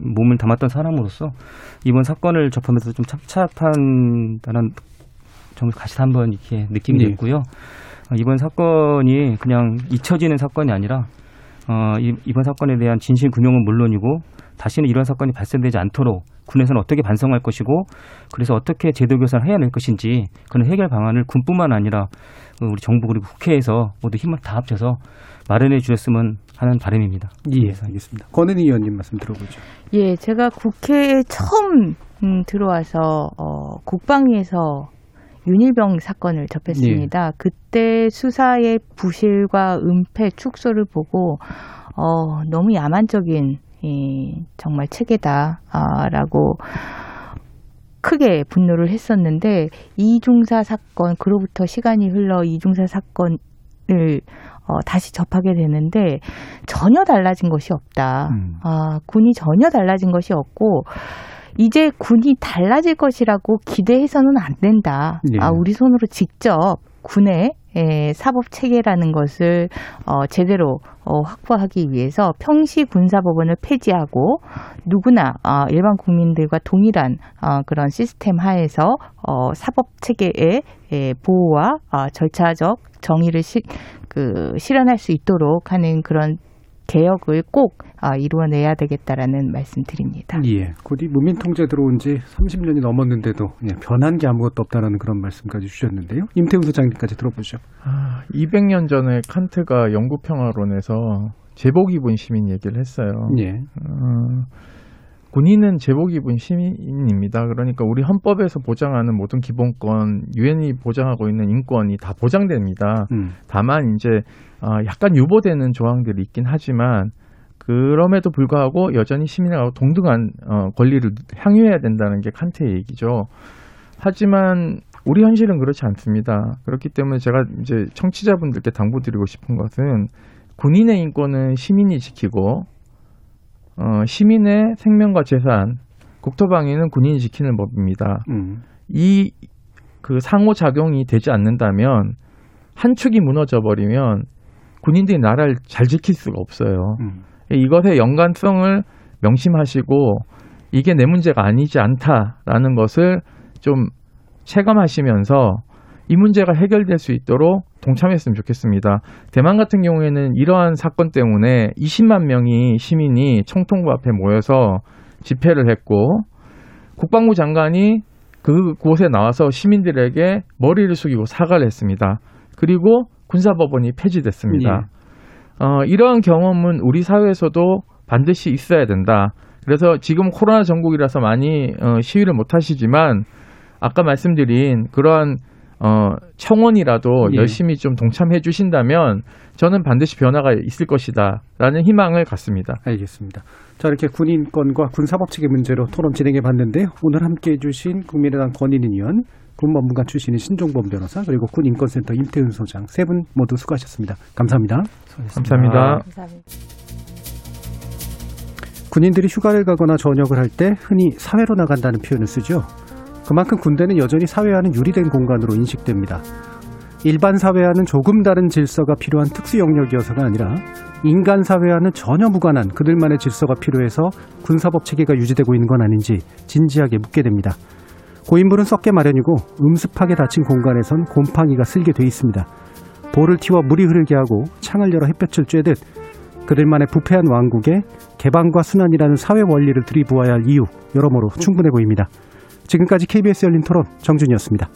몸을 담았던 사람으로서 이번 사건을 접하면서 좀 착잡한다는 점을 다시 한번 이렇게 느낌이 예. 됐고요. 어, 이번 사건이 그냥 잊혀지는 사건이 아니라 어, 이, 이번 사건에 대한 진실 규명은 물론이고 다시는 이런 사건이 발생되지 않도록 군에서는 어떻게 반성할 것이고 그래서 어떻게 제도 개선을 해야 될 것인지 그런 해결 방안을 군뿐만 아니라 어, 우리 정부 그리고 국회에서 모두 힘을 다 합쳐서 마련해 주셨으면 하는 바람입니다. 예, 알겠습니다. 권은희 의원님 말씀 들어보죠. 예, 제가 국회에 처음 음, 들어와서 어, 국방위에서 윤일병 사건을 접했습니다. 그때 수사의 부실과 은폐, 축소를 보고 어, 너무 야만적인 이, 정말 체계다라고 크게 분노를 했었는데 이중사 사건 그로부터 시간이 흘러 이중사 사건을 어, 다시 접하게 되는데 전혀 달라진 것이 없다. 아, 군이 전혀 달라진 것이 없고 이제 군이 달라질 것이라고 기대해서는 안 된다. 예. 아, 우리 손으로 직접 군의 에, 사법 체계라는 것을 어, 제대로 어, 확보하기 위해서 평시 군사법원을 폐지하고 누구나 어, 일반 국민들과 동일한 어, 그런 시스템 하에서 어, 사법 체계의 에, 보호와 어, 절차적 정의를 시, 그, 실현할 수 있도록 하는 그런 개혁을 꼭 아, 이루어내야 되겠다라는 말씀드립니다. 예. 곧이 무민 통제 들어온 지 30년이 넘었는데도 예, 변한 게 아무것도 없다라는 그런 말씀까지 주셨는데요. 임태훈 소장님까지 들어보죠. 아, 200년 전에 칸트가 영국 평화론에서 제복 입은 시민 얘기를 했어요. 예. 어, 군인은 제복 입은 시민입니다. 그러니까 우리 헌법에서 보장하는 모든 기본권, 유엔이 보장하고 있는 인권이 다 보장됩니다. 음. 다만 이제 어, 약간 유보되는 조항들이 있긴 하지만 그럼에도 불구하고 여전히 시민하고 동등한 어, 권리를 향유해야 된다는 게 칸트의 얘기죠. 하지만 우리 현실은 그렇지 않습니다. 그렇기 때문에 제가 이제 청취자분들께 당부드리고 싶은 것은 군인의 인권은 시민이 지키고 어, 시민의 생명과 재산, 국토방위는 군인이 지키는 법입니다. 음. 이그 상호 작용이 되지 않는다면 한 축이 무너져 버리면 군인들이 나라를 잘 지킬 수가 없어요. 음. 이것의 연관성을 명심하시고 이게 내 문제가 아니지 않다라는 것을 좀 체감하시면서 이 문제가 해결될 수 있도록 동참했으면 좋겠습니다. 대만 같은 경우에는 이러한 사건 때문에 20만 명이 시민이 청통부 앞에 모여서 집회를 했고 국방부 장관이 그곳에 나와서 시민들에게 머리를 숙이고 사과를 했습니다. 그리고 군사법원이 폐지됐습니다. 어, 이러한 경험은 우리 사회에서도 반드시 있어야 된다. 그래서 지금 코로나 전국이라서 많이 어, 시위를 못 하시지만 아까 말씀드린 그러한 어, 청원이라도 예. 열심히 좀 동참해 주신다면 저는 반드시 변화가 있을 것이다. 라는 희망을 갖습니다. 알겠습니다. 자, 이렇게 군인권과 군사법 체계 문제로 토론 진행해 봤는데요. 오늘 함께 해 주신 국민의당 권인인 의원, 군법무관 출신인 신종범 변호사, 그리고 군인권센터 임태훈 소장 세 분 모두 수고하셨습니다. 감사합니다. 감사합니다. 군인들이 휴가를 가거나 전역을 할 때 흔히 사회로 나간다는 표현을 쓰죠. 그만큼 군대는 여전히 사회와는 유리된 공간으로 인식됩니다. 일반 사회와는 조금 다른 질서가 필요한 특수 영역이어서가 아니라 인간 사회와는 전혀 무관한 그들만의 질서가 필요해서 군사법 체계가 유지되고 있는 건 아닌지 진지하게 묻게 됩니다. 고인물은 썩게 마련이고 음습하게 닫힌 공간에선 곰팡이가 쓸게 돼 있습니다. 볼을 튀워 물이 흐르게 하고 창을 열어 햇볕을 쬐듯 그들만의 부패한 왕국에 개방과 순환이라는 사회 원리를 들이부어야 할 이유 여러모로 충분해 보입니다. 지금까지 KBS 열린 토론 정준이었습니다.